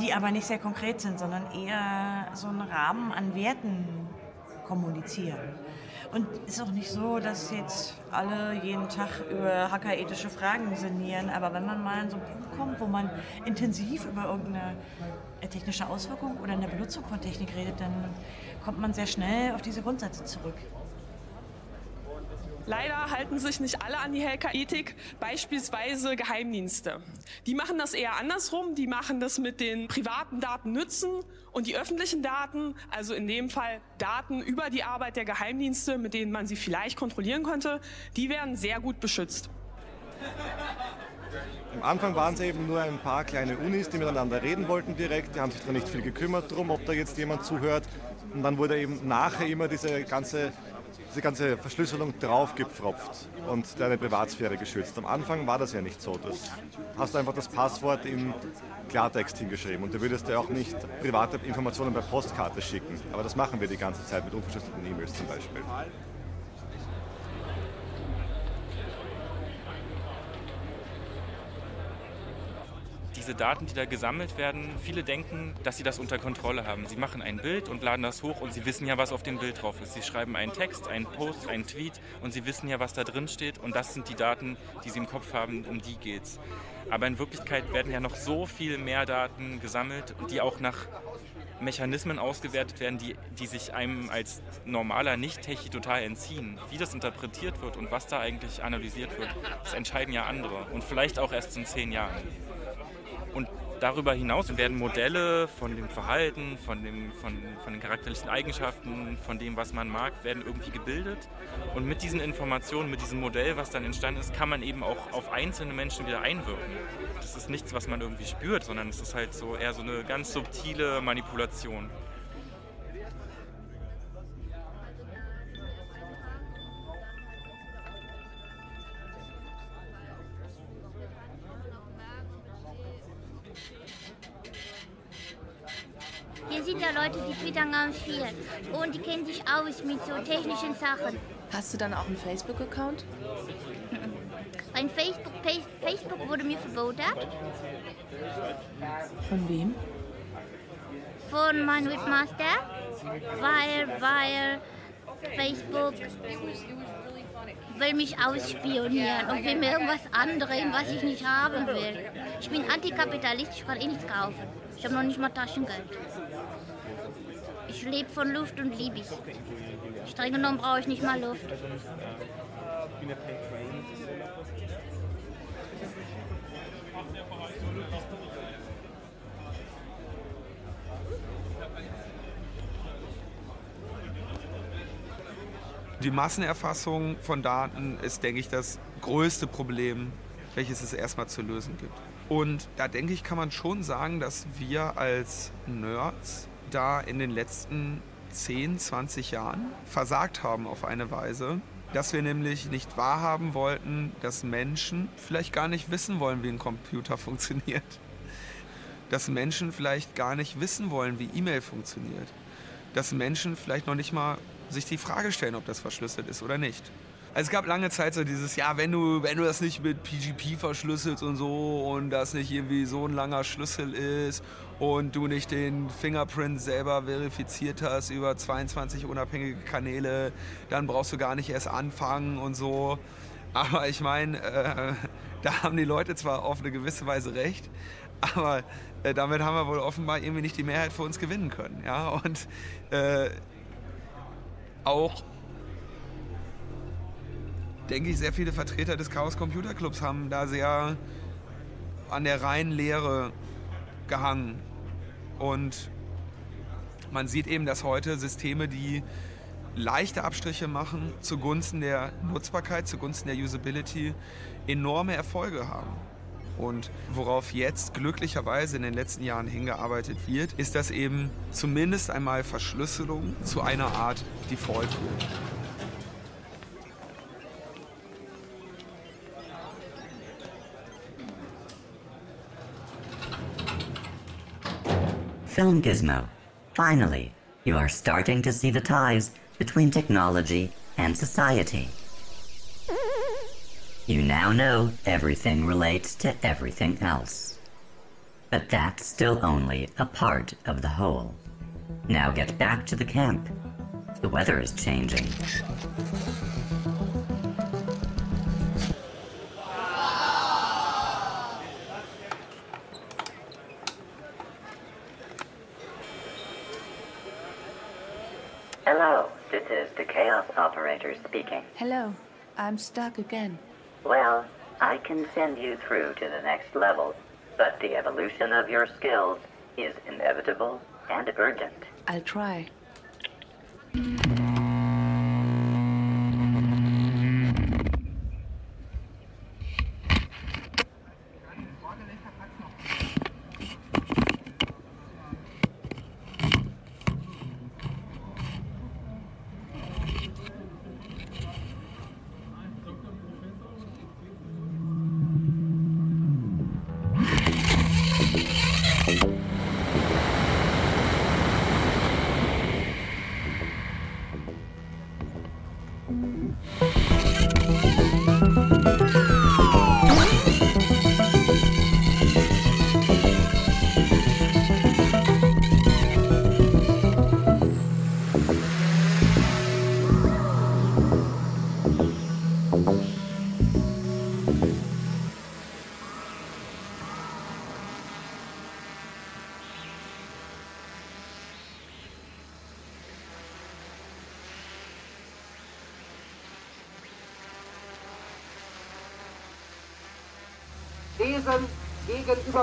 die aber nicht sehr konkret sind, sondern eher so einen Rahmen an Werten kommunizieren. Und es ist auch nicht so, dass jetzt alle jeden Tag über hackerethische Fragen sinnieren, aber wenn man mal an so einen Punkt kommt, wo man intensiv über irgendeine technische Auswirkung oder eine Benutzung von Technik redet, dann kommt man sehr schnell auf diese Grundsätze zurück. Leider halten sich nicht alle an die Hackerethik, beispielsweise Geheimdienste. Die machen das eher andersrum, die machen das mit den privaten Daten nützen und die öffentlichen Daten, also in dem Fall Daten über die Arbeit der Geheimdienste, mit denen man sie vielleicht kontrollieren könnte, die werden sehr gut beschützt. Am Anfang waren es eben nur ein paar kleine Unis, die miteinander reden wollten direkt. Die haben sich da nicht viel gekümmert drum, ob da jetzt jemand zuhört. Und dann wurde eben nachher immer diese ganze, diese ganze Verschlüsselung draufgepfropft und deine Privatsphäre geschützt. Am Anfang war das ja nicht so. Das hast du einfach das Passwort in Klartext hingeschrieben und du würdest dir auch nicht private Informationen per Postkarte schicken. Aber das machen wir die ganze Zeit mit unverschlüsselten E-Mails zum Beispiel. Diese Daten, die da gesammelt werden, viele denken, dass sie das unter Kontrolle haben. Sie machen ein Bild und laden das hoch und sie wissen ja, was auf dem Bild drauf ist. Sie schreiben einen Text, einen Post, einen Tweet und sie wissen ja, was da drin steht und das sind die Daten, die sie im Kopf haben, um die geht's. Aber in Wirklichkeit werden ja noch so viel mehr Daten gesammelt, die auch nach Mechanismen ausgewertet werden, die, die sich einem als normaler Nicht-Techie total entziehen. Wie das interpretiert wird und was da eigentlich analysiert wird, das entscheiden ja andere und vielleicht auch erst in zehn Jahren. Und darüber hinaus werden Modelle von dem Verhalten, von, dem, von, von den charakterlichen Eigenschaften, von dem, was man mag, werden irgendwie gebildet. Und mit diesen Informationen, mit diesem Modell, was dann entstanden ist, kann man eben auch auf einzelne Menschen wieder einwirken. Das ist nichts, was man irgendwie spürt, sondern es ist halt so eher so eine ganz subtile Manipulation. Hier sind ja Leute, die twittern ganz viel. Und die kennen sich aus mit so technischen Sachen. Hast du dann auch einen Facebook-Account? Mein Facebook, Facebook wurde mir verboten. Von wem? Von meinem Webmaster. Weil, weil Facebook will mich ausspionieren und will mir irgendwas andrehen, was ich nicht haben will. Ich bin Antikapitalist, ich kann eh nichts kaufen. Ich habe noch nicht mal Taschengeld. Ich lebe von Luft und liebe ich. Streng genommen brauche ich nicht mal Luft. Die Massenerfassung von Daten ist, denke ich, das größte Problem, welches es erstmal zu lösen gibt. Und da denke ich, kann man schon sagen, dass wir als Nerds da in den letzten 10, 20 Jahren versagt haben auf eine Weise, dass wir nämlich nicht wahrhaben wollten, dass Menschen vielleicht gar nicht wissen wollen, wie ein Computer funktioniert. Dass Menschen vielleicht gar nicht wissen wollen, wie E-Mail funktioniert. Dass Menschen vielleicht noch nicht mal sich die Frage stellen, ob das verschlüsselt ist oder nicht. Also es gab lange Zeit so dieses, ja, wenn du, wenn du das nicht mit PGP verschlüsselst und so und das nicht irgendwie so ein langer Schlüssel ist und du nicht den Fingerprint selber verifiziert hast über 22 unabhängige Kanäle, dann brauchst du gar nicht erst anfangen und so. Aber ich meine, äh, da haben die Leute zwar auf eine gewisse Weise recht, aber äh, damit haben wir wohl offenbar irgendwie nicht die Mehrheit für uns gewinnen können. Ja? Und äh, auch denke ich, sehr viele Vertreter des Chaos Computer Clubs haben da sehr an der reinen Lehre gehangen. Und man sieht eben, dass heute Systeme, die leichte Abstriche machen zugunsten der Nutzbarkeit, zugunsten der Usability, enorme Erfolge haben. Und worauf jetzt glücklicherweise in den letzten Jahren hingearbeitet wird, ist, dass eben zumindest einmal Verschlüsselung zu einer Art Default wird. Film Gizmo. Finally, you are starting to see the ties between technology and society. You now know everything relates to everything else. But that's still only a part of the whole. Now get back to the camp. The weather is changing. Hello, this is the Chaos Operator speaking. Hello, I'm stuck again. Well, I can send you through to the next level, but the evolution of your skills is inevitable and urgent. I'll try. Mm-hmm.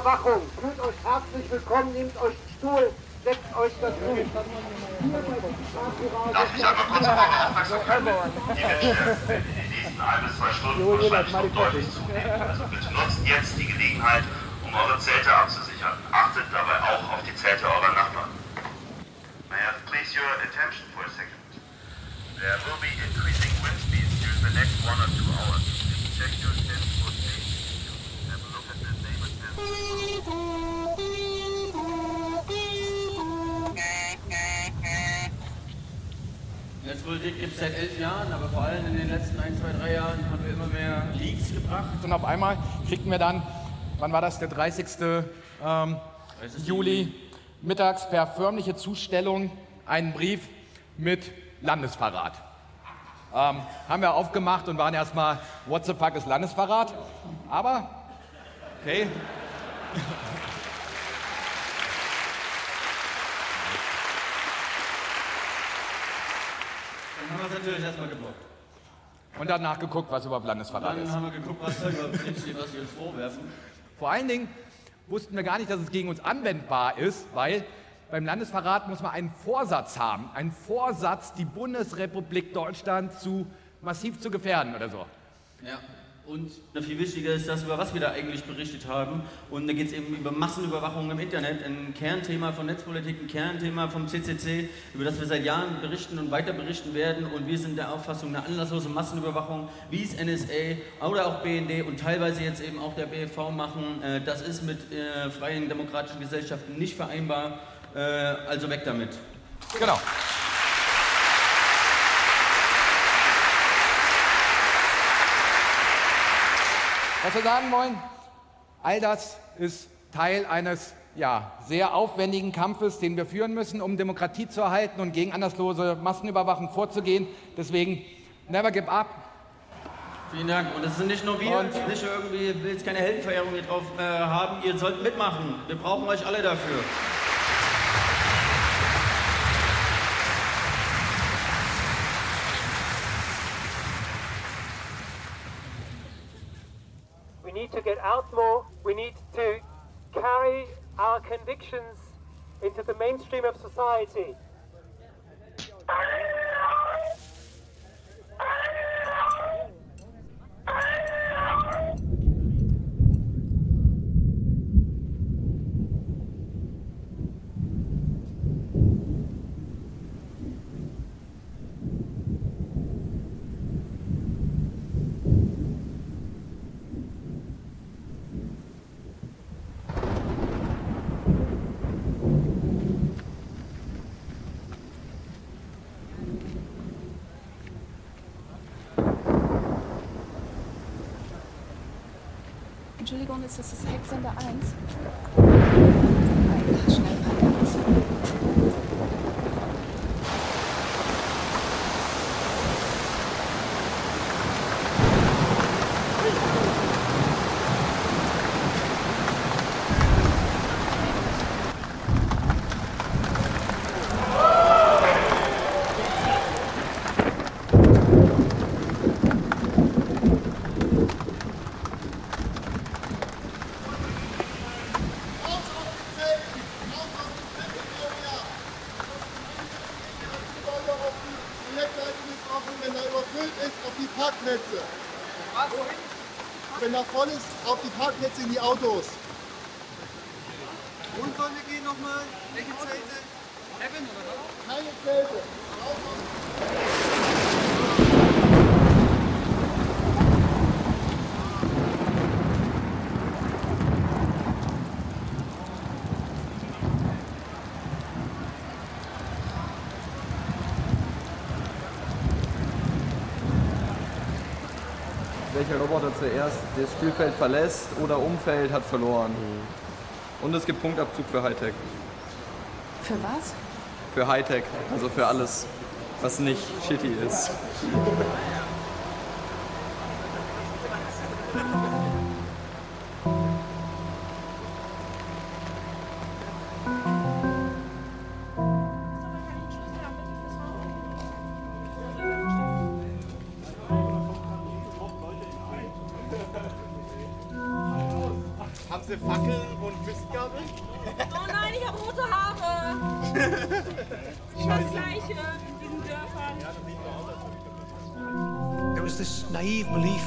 Gegen Überwachung. Fühlt euch herzlich willkommen, nehmt euch einen Stuhl, setzt euch dazu. Darf ich einmal kurz eure Aufmerksamkeit? Die Wünsche in den nächsten ein bis zwei Stunden wahrscheinlich noch deutlich zunehmen. Also bitte nutzt jetzt die Gelegenheit, um eure Zelte abzusichern. Achtet dabei auch auf die Zelte eurer Nachbarn. May I please your attention for a second? There will be increasing wind speeds during the next one or two Netzpolitik gibt es seit elf Jahren, aber vor allem in den letzten ein, zwei, drei Jahren haben wir immer mehr Leaks gebracht. Und auf einmal kriegten wir dann, wann war das, der 30. Ähm, Juli, mittags per förmliche Zustellung einen Brief mit Landesverrat. Ähm, haben wir aufgemacht und waren erstmal, what the fuck ist Landesverrat? Aber, okay. Haben wir es natürlich erstmal geblockt. Und danach geguckt, was überhaupt Landesverrat Dann ist. haben wir geguckt, was da überhaupt steht, was sie uns vorwerfen. Vor allen Dingen wussten wir gar nicht, dass es gegen uns anwendbar ist, weil Beim Landesverrat muss man einen Vorsatz haben, einen Vorsatz, die Bundesrepublik Deutschland zu massiv zu gefährden oder so. Ja. Und viel wichtiger ist das, über was wir da eigentlich berichtet haben. Und da geht es eben über Massenüberwachung im Internet, ein Kernthema von Netzpolitik, ein Kernthema vom CCC, über das wir seit Jahren berichten und weiter berichten werden. Und wir sind der Auffassung, eine anlasslose Massenüberwachung, wie es NSA oder auch BND und teilweise jetzt eben auch der BFV machen, äh, das ist mit äh, freien demokratischen Gesellschaften nicht vereinbar. Äh, also weg damit. Genau. Was wir sagen wollen, all das ist Teil eines ja, sehr aufwendigen Kampfes, den wir führen müssen, um Demokratie zu erhalten und gegen anlasslose Massenüberwachung vorzugehen. Deswegen, never give up. Vielen Dank. Und es sind nicht nur wir, Und- nicht irgendwie, ich will jetzt keine Heldenverehrung hier drauf äh, haben. Ihr sollt mitmachen. Wir brauchen euch alle dafür. Need to carry our convictions into the mainstream of society. Entschuldigung, ist das das Hecksender 1? Nein, schnell weiter. wenn er überfüllt ist, auf die Parkplätze. Wenn er voll ist, auf die Parkplätze in die Autos. Und sollen wir gehen nochmal? Welche Zelte? Kevin oder was? Keine Zelte. Welcher Roboter zuerst das Spielfeld verlässt oder umfällt, hat verloren. Und es gibt Punktabzug für Hightech. Für was? Für Hightech, also für alles, was nicht shitty ist. Haben Fackeln und Mistgabeln? Oh nein, ich habe rote Haare. Das gleiche in diesen Dörfern. There was this naive belief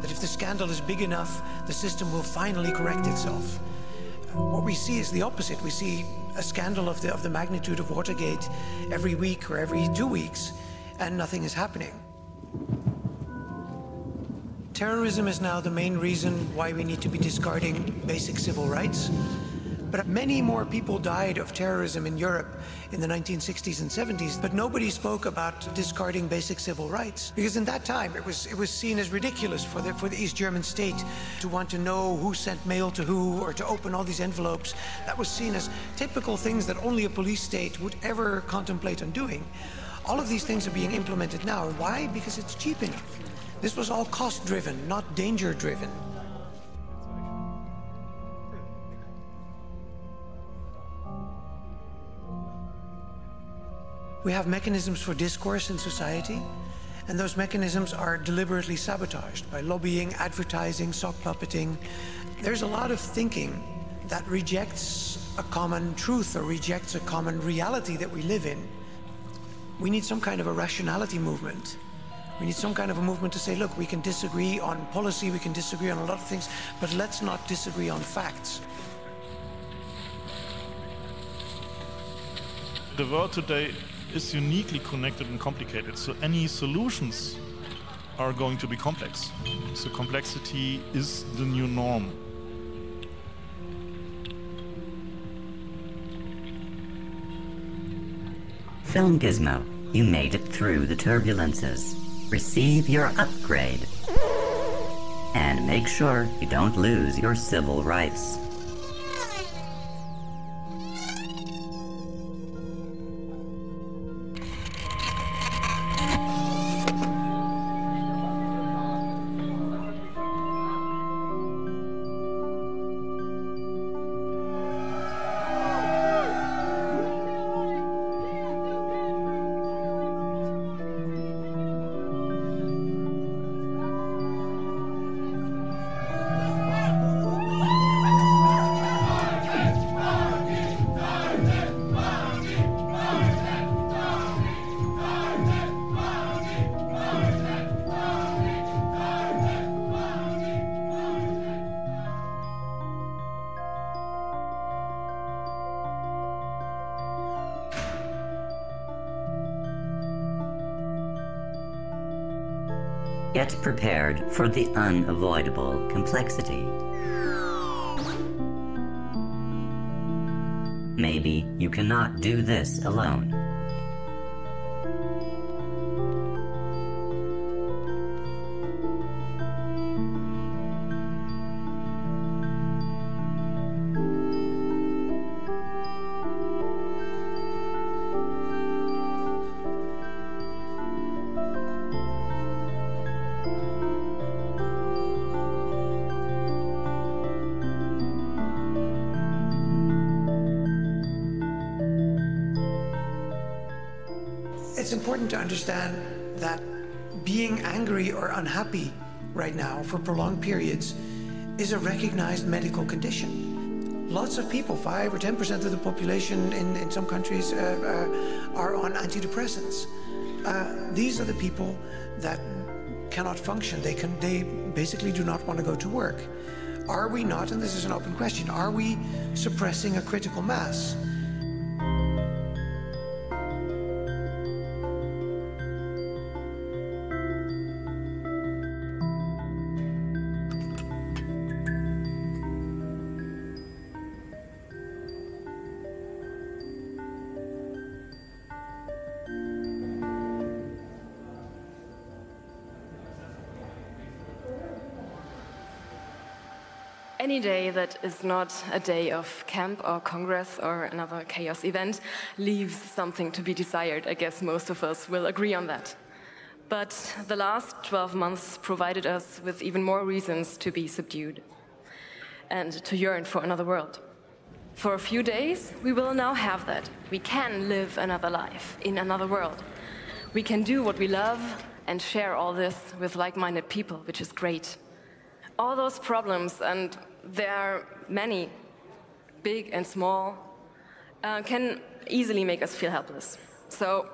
that if the scandal is big enough, the system will finally correct itself. What we see is the opposite. We see a scandal of the, of the magnitude of Watergate every week or every two weeks, and nothing is happening. Terrorism is now the main reason why we need to be discarding basic civil rights. But many more people died of terrorism in Europe in the 1960s and 70s, but nobody spoke about discarding basic civil rights. Because in that time, it was, it was seen as ridiculous for the, for the East German state to want to know who sent mail to who or to open all these envelopes. That was seen as typical things that only a police state would ever contemplate on doing. All of these things are being implemented now. Why? Because it's cheap enough. This was all cost driven, not danger driven. We have mechanisms for discourse in society, and those mechanisms are deliberately sabotaged by lobbying, advertising, sock puppeting. There's a lot of thinking that rejects a common truth or rejects a common reality that we live in. We need some kind of a rationality movement. We need some kind of a movement to say, look, we can disagree on policy, we can disagree on a lot of things, but let's not disagree on facts. The world today is uniquely connected and complicated, so any solutions are going to be complex. So complexity is the new norm. Film Gizmo, you made it through the turbulences. Receive your upgrade. And make sure you don't lose your civil rights. Get prepared for the unavoidable complexity. Maybe you cannot do this alone. Periods is a recognized medical condition. Lots of people, 5 or 10% of the population in, in some countries, uh, uh, are on antidepressants. Uh, these are the people that cannot function. They, can, they basically do not want to go to work. Are we not, and this is an open question, are we suppressing a critical mass? Day that is not a day of camp or congress or another chaos event leaves something to be desired. I guess most of us will agree on that. But the last 12 months provided us with even more reasons to be subdued and to yearn for another world. For a few days, we will now have that. We can live another life in another world. We can do what we love and share all this with like minded people, which is great. All those problems, and there are many, big and small, uh, can easily make us feel helpless. So,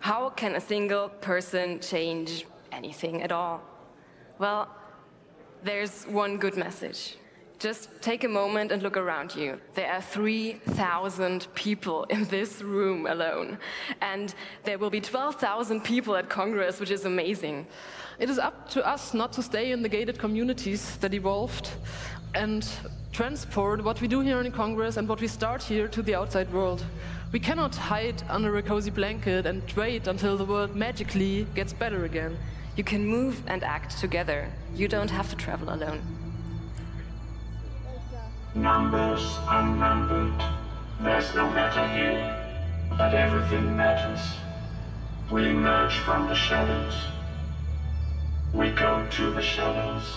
how can a single person change anything at all? Well, there's one good message. Just take a moment and look around you. There are 3,000 people in this room alone. And there will be 12,000 people at Congress, which is amazing. It is up to us not to stay in the gated communities that evolved and transport what we do here in Congress and what we start here to the outside world. We cannot hide under a cozy blanket and wait until the world magically gets better again. You can move and act together. You don't have to travel alone. Numbers unnumbered. There's no matter here, but everything matters. We emerge from the shadows. We go to the shadows.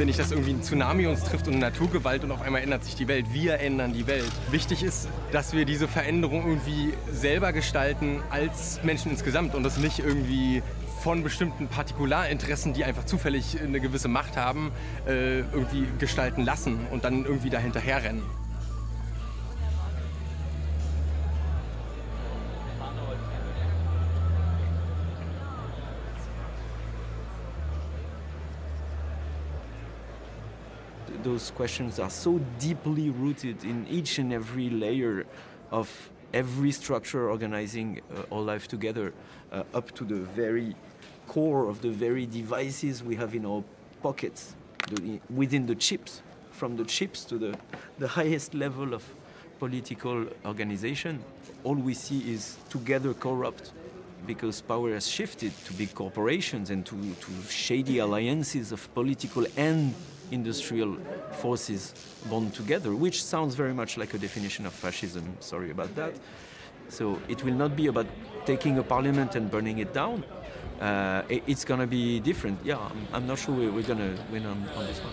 ja nicht, dass irgendwie ein Tsunami uns trifft und Naturgewalt und auf einmal ändert sich die Welt. Wir ändern die Welt. Wichtig ist, dass wir diese Veränderung irgendwie selber gestalten als Menschen insgesamt und das nicht irgendwie von bestimmten Partikularinteressen, die einfach zufällig eine gewisse Macht haben, äh, irgendwie gestalten lassen und dann irgendwie dahinterher those questions are so deeply rooted in each and every layer of every structure organizing uh, our life together, uh, up to the very core of the very devices we have in our pockets, the, within the chips, from the chips to the, the highest level of political organization. All we see is together corrupt because power has shifted to big corporations and to, to shady alliances of political and industrial forces bound together, which sounds very much like a definition of fascism. Sorry about that. So it will not be about taking a parliament and burning it down. Uh, it, it's going to be different. Yeah, I'm, I'm not sure we're, we're going to win on, on this one.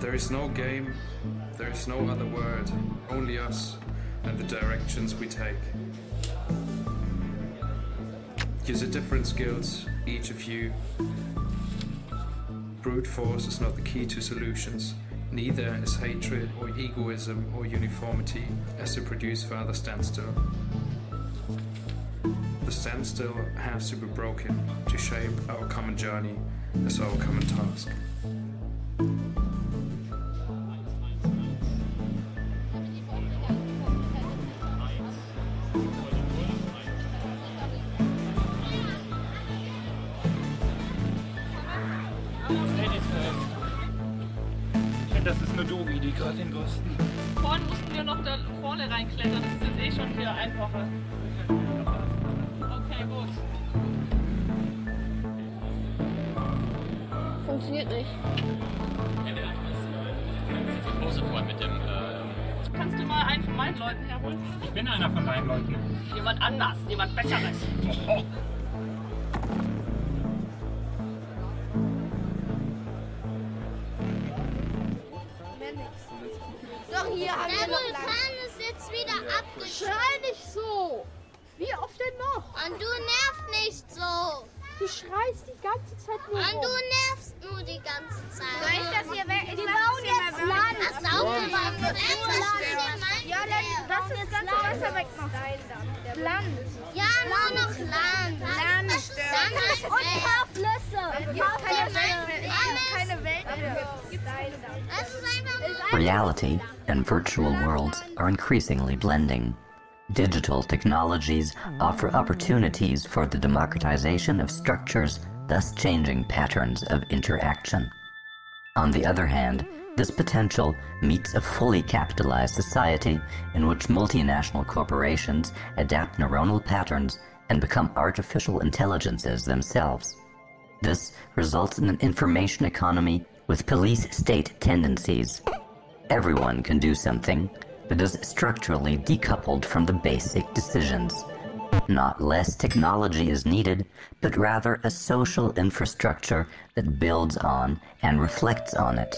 There is no game, there is no other world, only us and the directions we take. Use a different skills, each of you. Brute force is not the key to solutions. Neither is hatred or egoism or uniformity as to produce further standstill. The standstill has to be broken to shape our common journey as our common task. Increasingly blending. Digital technologies offer opportunities for the democratization of structures, thus changing patterns of interaction. On the other hand, this potential meets a fully capitalized society in which multinational corporations adapt neuronal patterns and become artificial intelligences themselves. This results in an information economy with police state tendencies. Everyone can do something, but is structurally decoupled from the basic decisions. Not less technology is needed, but rather a social infrastructure that builds on and reflects on it.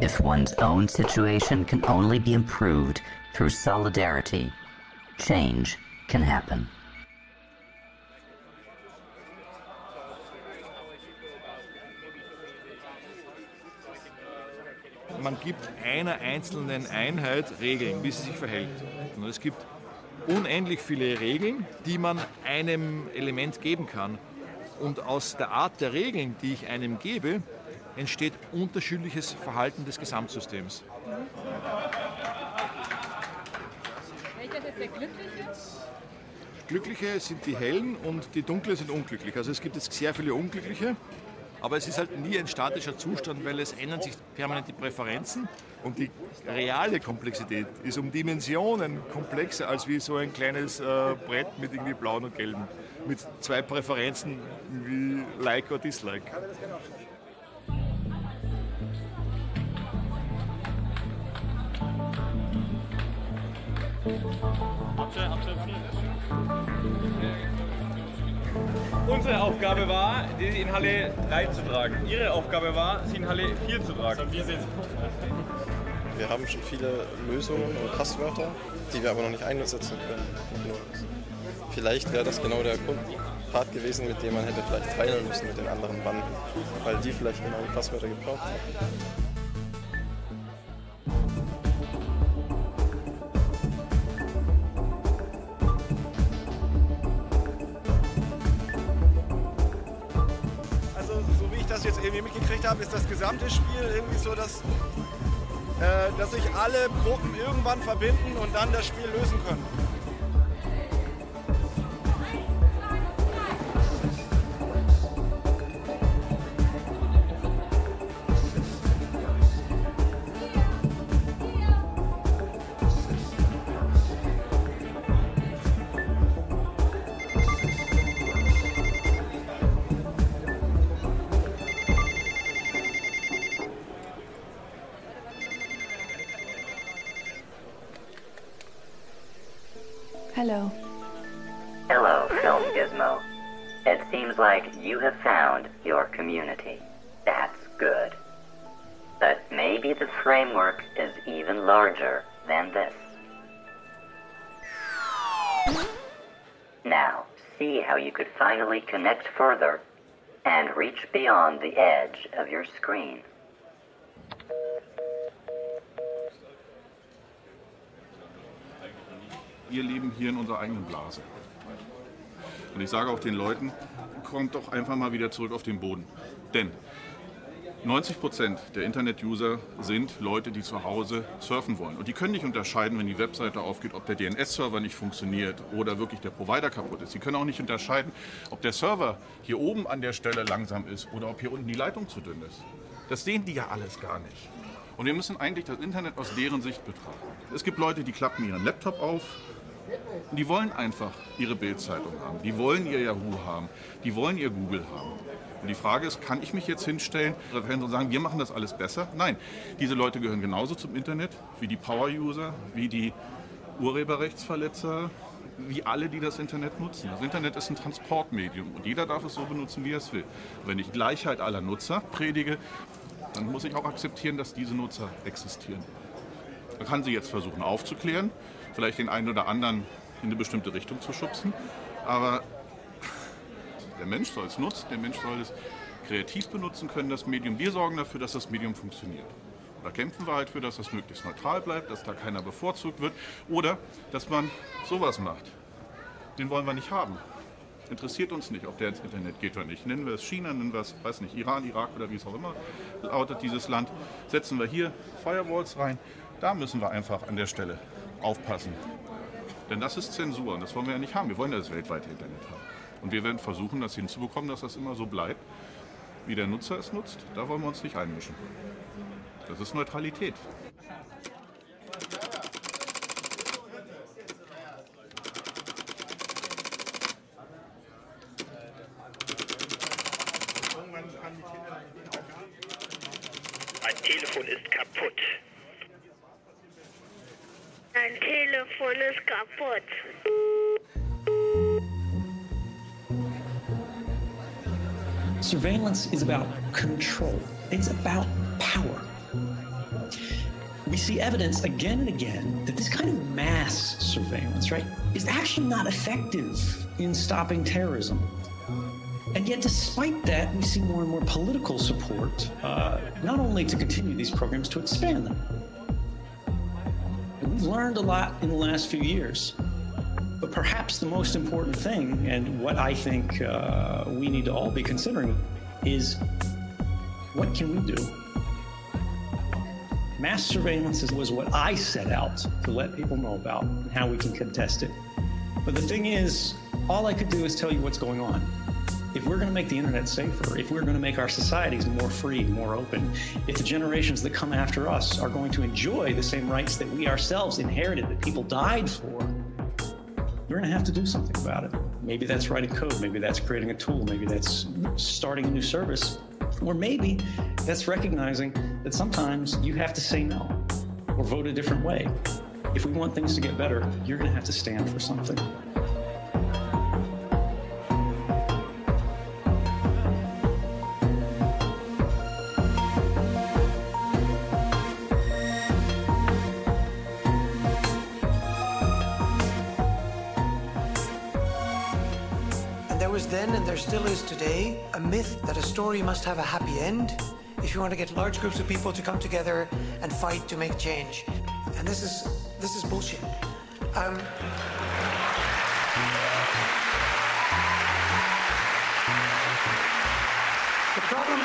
If one's own situation can only be improved through solidarity, change can happen. Man gibt einer einzelnen Einheit Regeln, wie sie sich verhält. Und es gibt unendlich viele Regeln, die man einem Element geben kann. Und aus der Art der Regeln, die ich einem gebe, entsteht unterschiedliches Verhalten des Gesamtsystems. Welcher ist der Glückliche? Glückliche sind die Hellen und die Dunklen sind unglücklich. Also es gibt jetzt sehr viele Unglückliche, aber es ist halt nie ein statischer Zustand, weil es ändern sich permanent die Präferenzen und die reale Komplexität ist um Dimensionen komplexer als wie so ein kleines äh, Brett mit irgendwie blauen und gelben, mit zwei Präferenzen wie Like oder Dislike. Unsere Aufgabe war, die in Halle 3 zu tragen. Ihre Aufgabe war, sie in Halle 4 zu tragen. Wir haben schon viele Lösungen und Passwörter, die wir aber noch nicht einsetzen können. Vielleicht wäre das genau der Part gewesen, mit dem man hätte vielleicht teilen müssen mit den anderen Banden, weil die vielleicht genau die Passwörter gebraucht haben. Das jetzt irgendwie mitgekriegt habe, ist das gesamte Spiel irgendwie so, dass, äh, dass sich alle Gruppen irgendwann verbinden und dann das Spiel lösen können. Hello. Hello, Film Gizmo. It seems like you have found your community. That's good. But maybe the framework is even larger than this. Now, see how you could finally connect further and reach beyond the edge of your screen. Wir leben hier in unserer eigenen Blase. Und ich sage auch den Leuten, kommt doch einfach mal wieder zurück auf den Boden. Denn 90 Prozent der Internet-User sind Leute, die zu Hause surfen wollen. Und die können nicht unterscheiden, wenn die Webseite aufgeht, ob der DNS-Server nicht funktioniert oder wirklich der Provider kaputt ist. Sie können auch nicht unterscheiden, ob der Server hier oben an der Stelle langsam ist oder ob hier unten die Leitung zu dünn ist. Das sehen die ja alles gar nicht. Und wir müssen eigentlich das Internet aus deren Sicht betrachten. Es gibt Leute, die klappen ihren Laptop auf, und die wollen einfach ihre Bildzeitung haben, die wollen ihr Yahoo haben, die wollen ihr Google haben. Und die Frage ist, kann ich mich jetzt hinstellen und sagen, wir machen das alles besser? Nein, diese Leute gehören genauso zum Internet wie die Power-User, wie die Urheberrechtsverletzer, wie alle, die das Internet nutzen. Das Internet ist ein Transportmedium und jeder darf es so benutzen, wie er es will. Wenn ich Gleichheit aller Nutzer predige, dann muss ich auch akzeptieren, dass diese Nutzer existieren. Man kann sie jetzt versuchen aufzuklären, vielleicht den einen oder anderen in eine bestimmte Richtung zu schubsen. Aber der Mensch soll es nutzen, der Mensch soll es kreativ benutzen können, das Medium. Wir sorgen dafür, dass das Medium funktioniert. Da kämpfen wir halt für, dass das möglichst neutral bleibt, dass da keiner bevorzugt wird. Oder dass man sowas macht. Den wollen wir nicht haben. Interessiert uns nicht, ob der ins Internet geht oder nicht. Nennen wir es China, nennen wir es, weiß nicht, Iran, Irak oder wie es auch immer lautet dieses Land. Setzen wir hier Firewalls rein. Da müssen wir einfach an der Stelle aufpassen. Denn das ist Zensur und das wollen wir ja nicht haben. Wir wollen ja das weltweite Internet haben. Und wir werden versuchen, das hinzubekommen, dass das immer so bleibt, wie der Nutzer es nutzt. Da wollen wir uns nicht einmischen. Das ist Neutralität. Surveillance is about control. It's about power. We see evidence again and again that this kind of mass surveillance, right, is actually not effective in stopping terrorism. And yet, despite that, we see more and more political support, uh, not only to continue these programs, to expand them. We've learned a lot in the last few years. But perhaps the most important thing, and what I think uh, we need to all be considering, is what can we do? Mass surveillance was what I set out to let people know about and how we can contest it. But the thing is, all I could do is tell you what's going on. If we're going to make the internet safer, if we're going to make our societies more free, more open, if the generations that come after us are going to enjoy the same rights that we ourselves inherited, that people died for, we're going to have to do something about it. Maybe that's writing code, maybe that's creating a tool, maybe that's starting a new service, or maybe that's recognizing that sometimes you have to say no or vote a different way. If we want things to get better, you're going to have to stand for something. Today, a myth that a story must have a happy end if you want to get large groups of people to come together and fight to make change. And this is this is bullshit. Um, the problem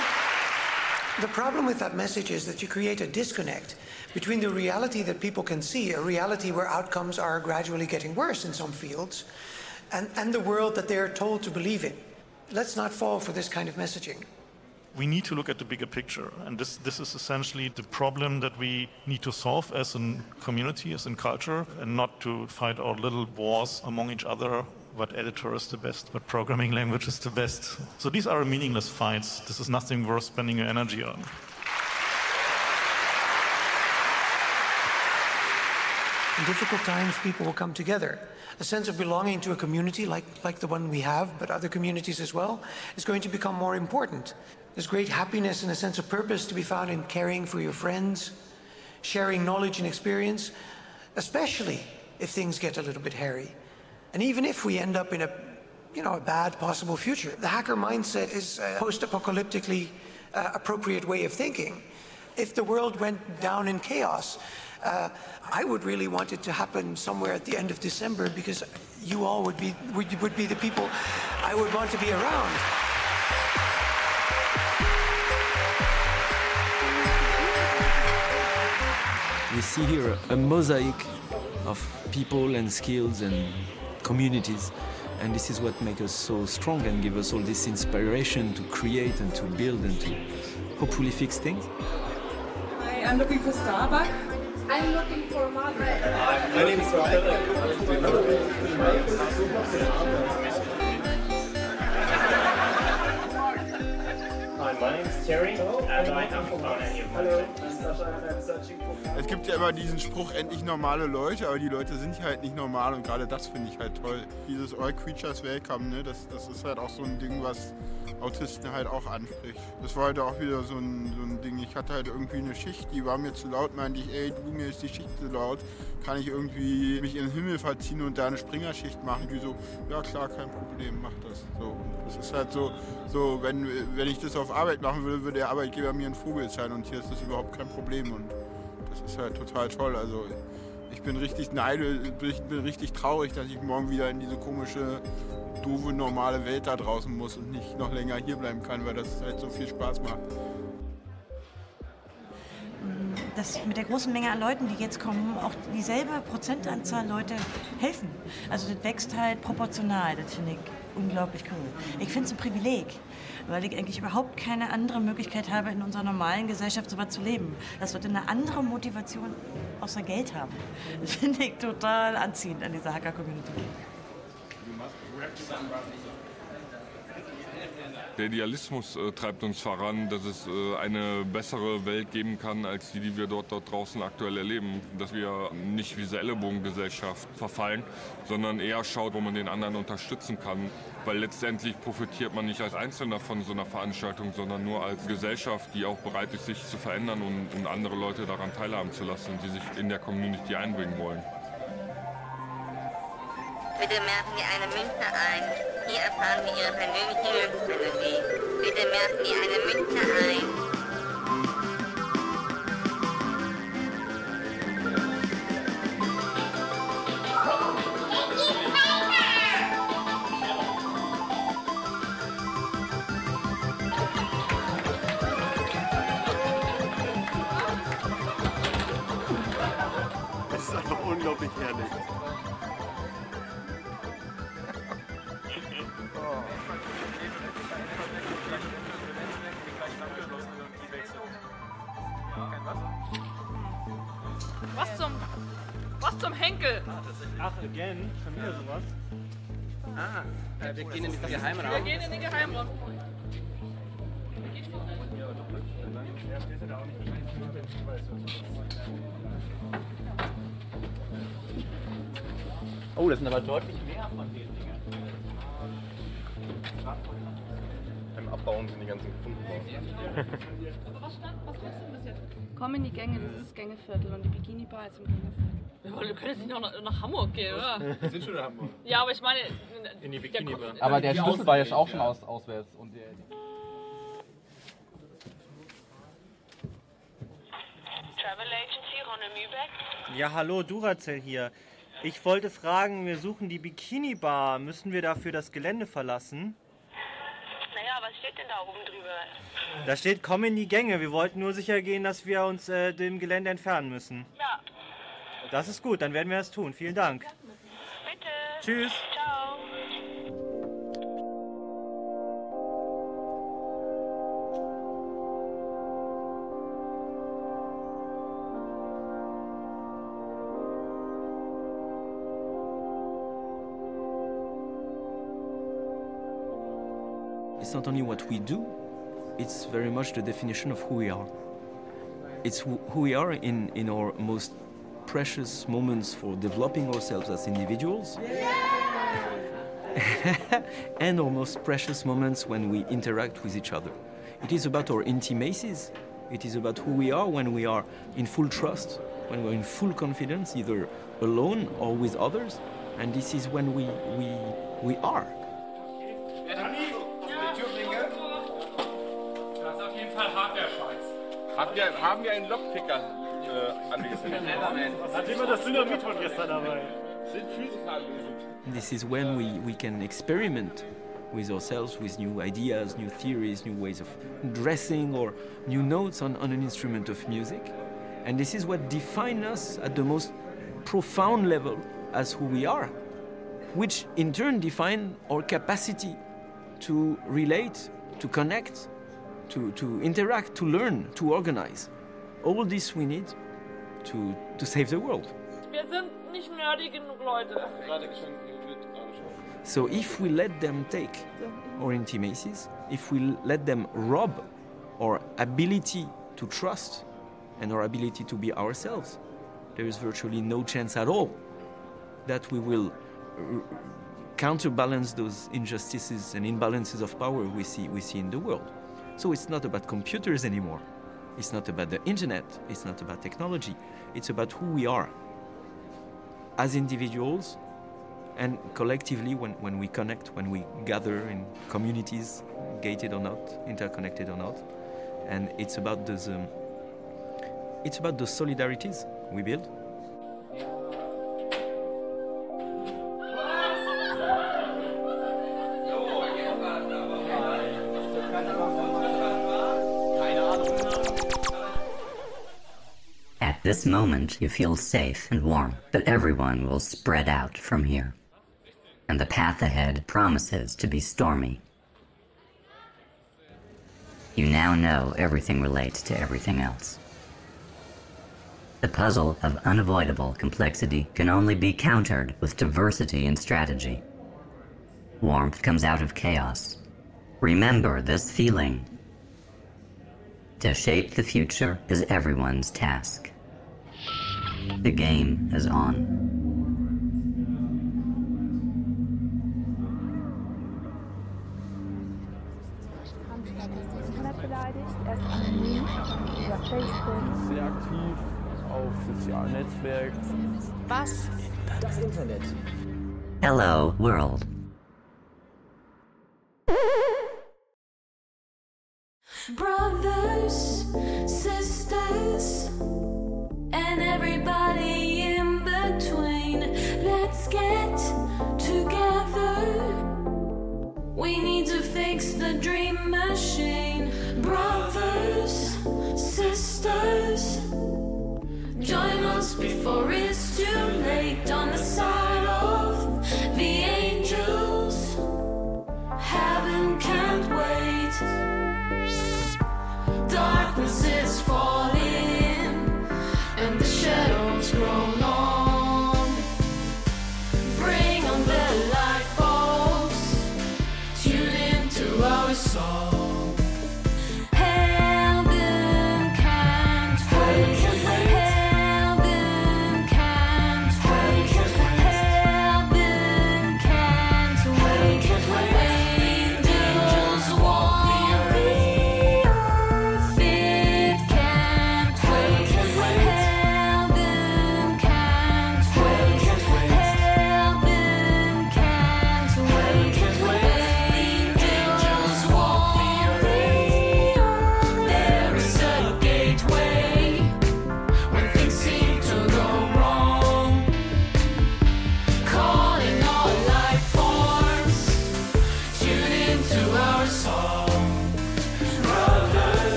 the problem with that message is that you create a disconnect between the reality that people can see, a reality where outcomes are gradually getting worse in some fields, and, and the world that they're told to believe in. Let's not fall for this kind of messaging. we need to look at the bigger picture. And this, this is essentially the problem that we need to solve as a community, as a culture, and not to fight our little wars among each other. What editor is the best? What programming language is the best? So these are meaningless fights. This is nothing worth spending your energy on. In difficult times, people will come together. A sense of belonging to a community like, like the one we have, but other communities as well, is going to become more important. There's great happiness and a sense of purpose to be found in caring for your friends, sharing knowledge and experience, especially if things get a little bit hairy. And even if we end up in a, you know, a bad possible future, the hacker mindset is a post-apocalyptically uh, appropriate way of thinking. If the world went down in chaos, uh, I would really want it to happen somewhere at the end of December because you all would be would, would be the people I would want to be around. We see here a mosaic of people and skills and communities. And this is what makes us so strong and give us all this inspiration to create and to build and to hopefully fix things. I'm looking for Starbucks. I'm looking for Margaret. My name is Hi, Es gibt ja immer diesen Spruch, endlich normale Leute, aber die Leute sind halt nicht normal und gerade das finde ich halt toll. Dieses All Creatures Welcome, ne, das, das ist halt auch so ein Ding, was Autisten halt auch anspricht. Das war heute auch wieder so ein, so ein Ding, ich hatte halt irgendwie eine Schicht, die war mir zu laut, meinte ich, ey, du, mir ist die Schicht zu laut, kann ich irgendwie mich in den Himmel verziehen und da eine Springerschicht machen? Die so, ja klar, kein Problem, mach das. So, das ist halt so, so wenn, wenn ich das auf Arbeit machen würde, würde der Arbeitgeber mir ein Vogel sein und hier ist das überhaupt kein Problem und das ist halt total toll. Also ich bin richtig ich bin richtig traurig, dass ich morgen wieder in diese komische, doofe, normale Welt da draußen muss und nicht noch länger hier bleiben kann, weil das halt so viel Spaß macht. Dass mit der großen Menge an Leuten, die jetzt kommen, auch dieselbe Prozentanzahl Leute helfen. Also das wächst halt proportional. Das finde ich unglaublich cool. Ich finde es ein Privileg, weil ich eigentlich überhaupt keine andere Möglichkeit habe, in unserer normalen Gesellschaft so was zu leben. Dass Leute eine andere Motivation außer Geld haben. Das finde ich total anziehend an dieser Hacker-Community. Der Idealismus äh, treibt uns voran, dass es äh, eine bessere Welt geben kann, als die, die wir dort, dort draußen aktuell erleben. Dass wir nicht wie diese Ellenbogengesellschaft verfallen, sondern eher schaut, wo man den anderen unterstützen kann. Weil letztendlich profitiert man nicht als Einzelner von so einer Veranstaltung, sondern nur als Gesellschaft, die auch bereit ist, sich zu verändern und, und andere Leute daran teilhaben zu lassen, die sich in der Community einbringen wollen. Bitte merken Sie eine Münze ein. Hier erfahren Sie Ihre persönliche Glücksmelodie. Bitte merken Sie eine Münze ein. Ach, again? Schon wieder sowas? Ah, äh, wir gehen in den Geheimraum. Wir gehen in den Geheimraum. Oh, das sind aber deutlich mehr von den Abbauen sind die ganzen gefunden worden. Was stand, was stand denn bis jetzt? Komm in die Gänge, das ist das Gängeviertel und die Bikini Bar ist im Gängeviertel. Ja, wir können jetzt nicht noch nach, nach Hamburg gehen, oder? Wir sind schon in Hamburg. Ja, aber ich meine. In die der Bikini Bar. Aber der Schlüssel war ja auch schon ja. aus, auswärts. Und der, Travel Agency, Ronne Mübeck. Ja, hallo, Duracell hier. Ich wollte fragen, wir suchen die Bikini Bar. Müssen wir dafür das Gelände verlassen? Was steht denn da oben drüber? Da steht, komm in die Gänge. Wir wollten nur sicher gehen, dass wir uns äh, dem Gelände entfernen müssen. Ja, Das ist gut, dann werden wir das tun. Vielen Dank. bitte. Tschüss. Ciao. Not only what we do, it's very much the definition of who we are. It's who we are in, in our most precious moments for developing ourselves as individuals. and our most precious moments when we interact with each other. It is about our intimacies. It is about who we are when we are in full trust, when we're in full confidence, either alone or with others. And this is when we, we, we are. Wir, haben wir einen Lockpicker äh, angesendet? Hat jemand das Dynamit von gestern dabei? Sind Physiker anwesend? This is when we, we can experiment with ourselves, with new ideas, new theories, new ways of dressing, or new notes on, on an instrument of music. And this is what defines us at the most profound level as who we are, which in turn define our capacity to relate, to connect, to, to interact, to learn, to organize. All this we need to, to save the world. Wir sind nicht nerdy genug, Leute. So if we let them take our intimacies, if we let them rob our ability to trust and our ability to be ourselves, there is virtually no chance at all that we will r- counterbalance those injustices and imbalances of power we see, we see in the world. So it's not about computers anymore. It's not about the internet. It's not about technology. It's about who we are as individuals and collectively when, when we connect, when we gather in communities, gated or not, interconnected or not. And it's about those, um, it's about those solidarities we build. This moment, you feel safe and warm, but everyone will spread out from here. And the path ahead promises to be stormy. You now know everything relates to everything else. The puzzle of unavoidable complexity can only be countered with diversity and strategy. Warmth comes out of chaos, Remember this feeling. To shape the future is everyone's task. The game is on. Sehr aktiv auf sozialen Netzwerken. Was? Das Internet. Hello, world. for it.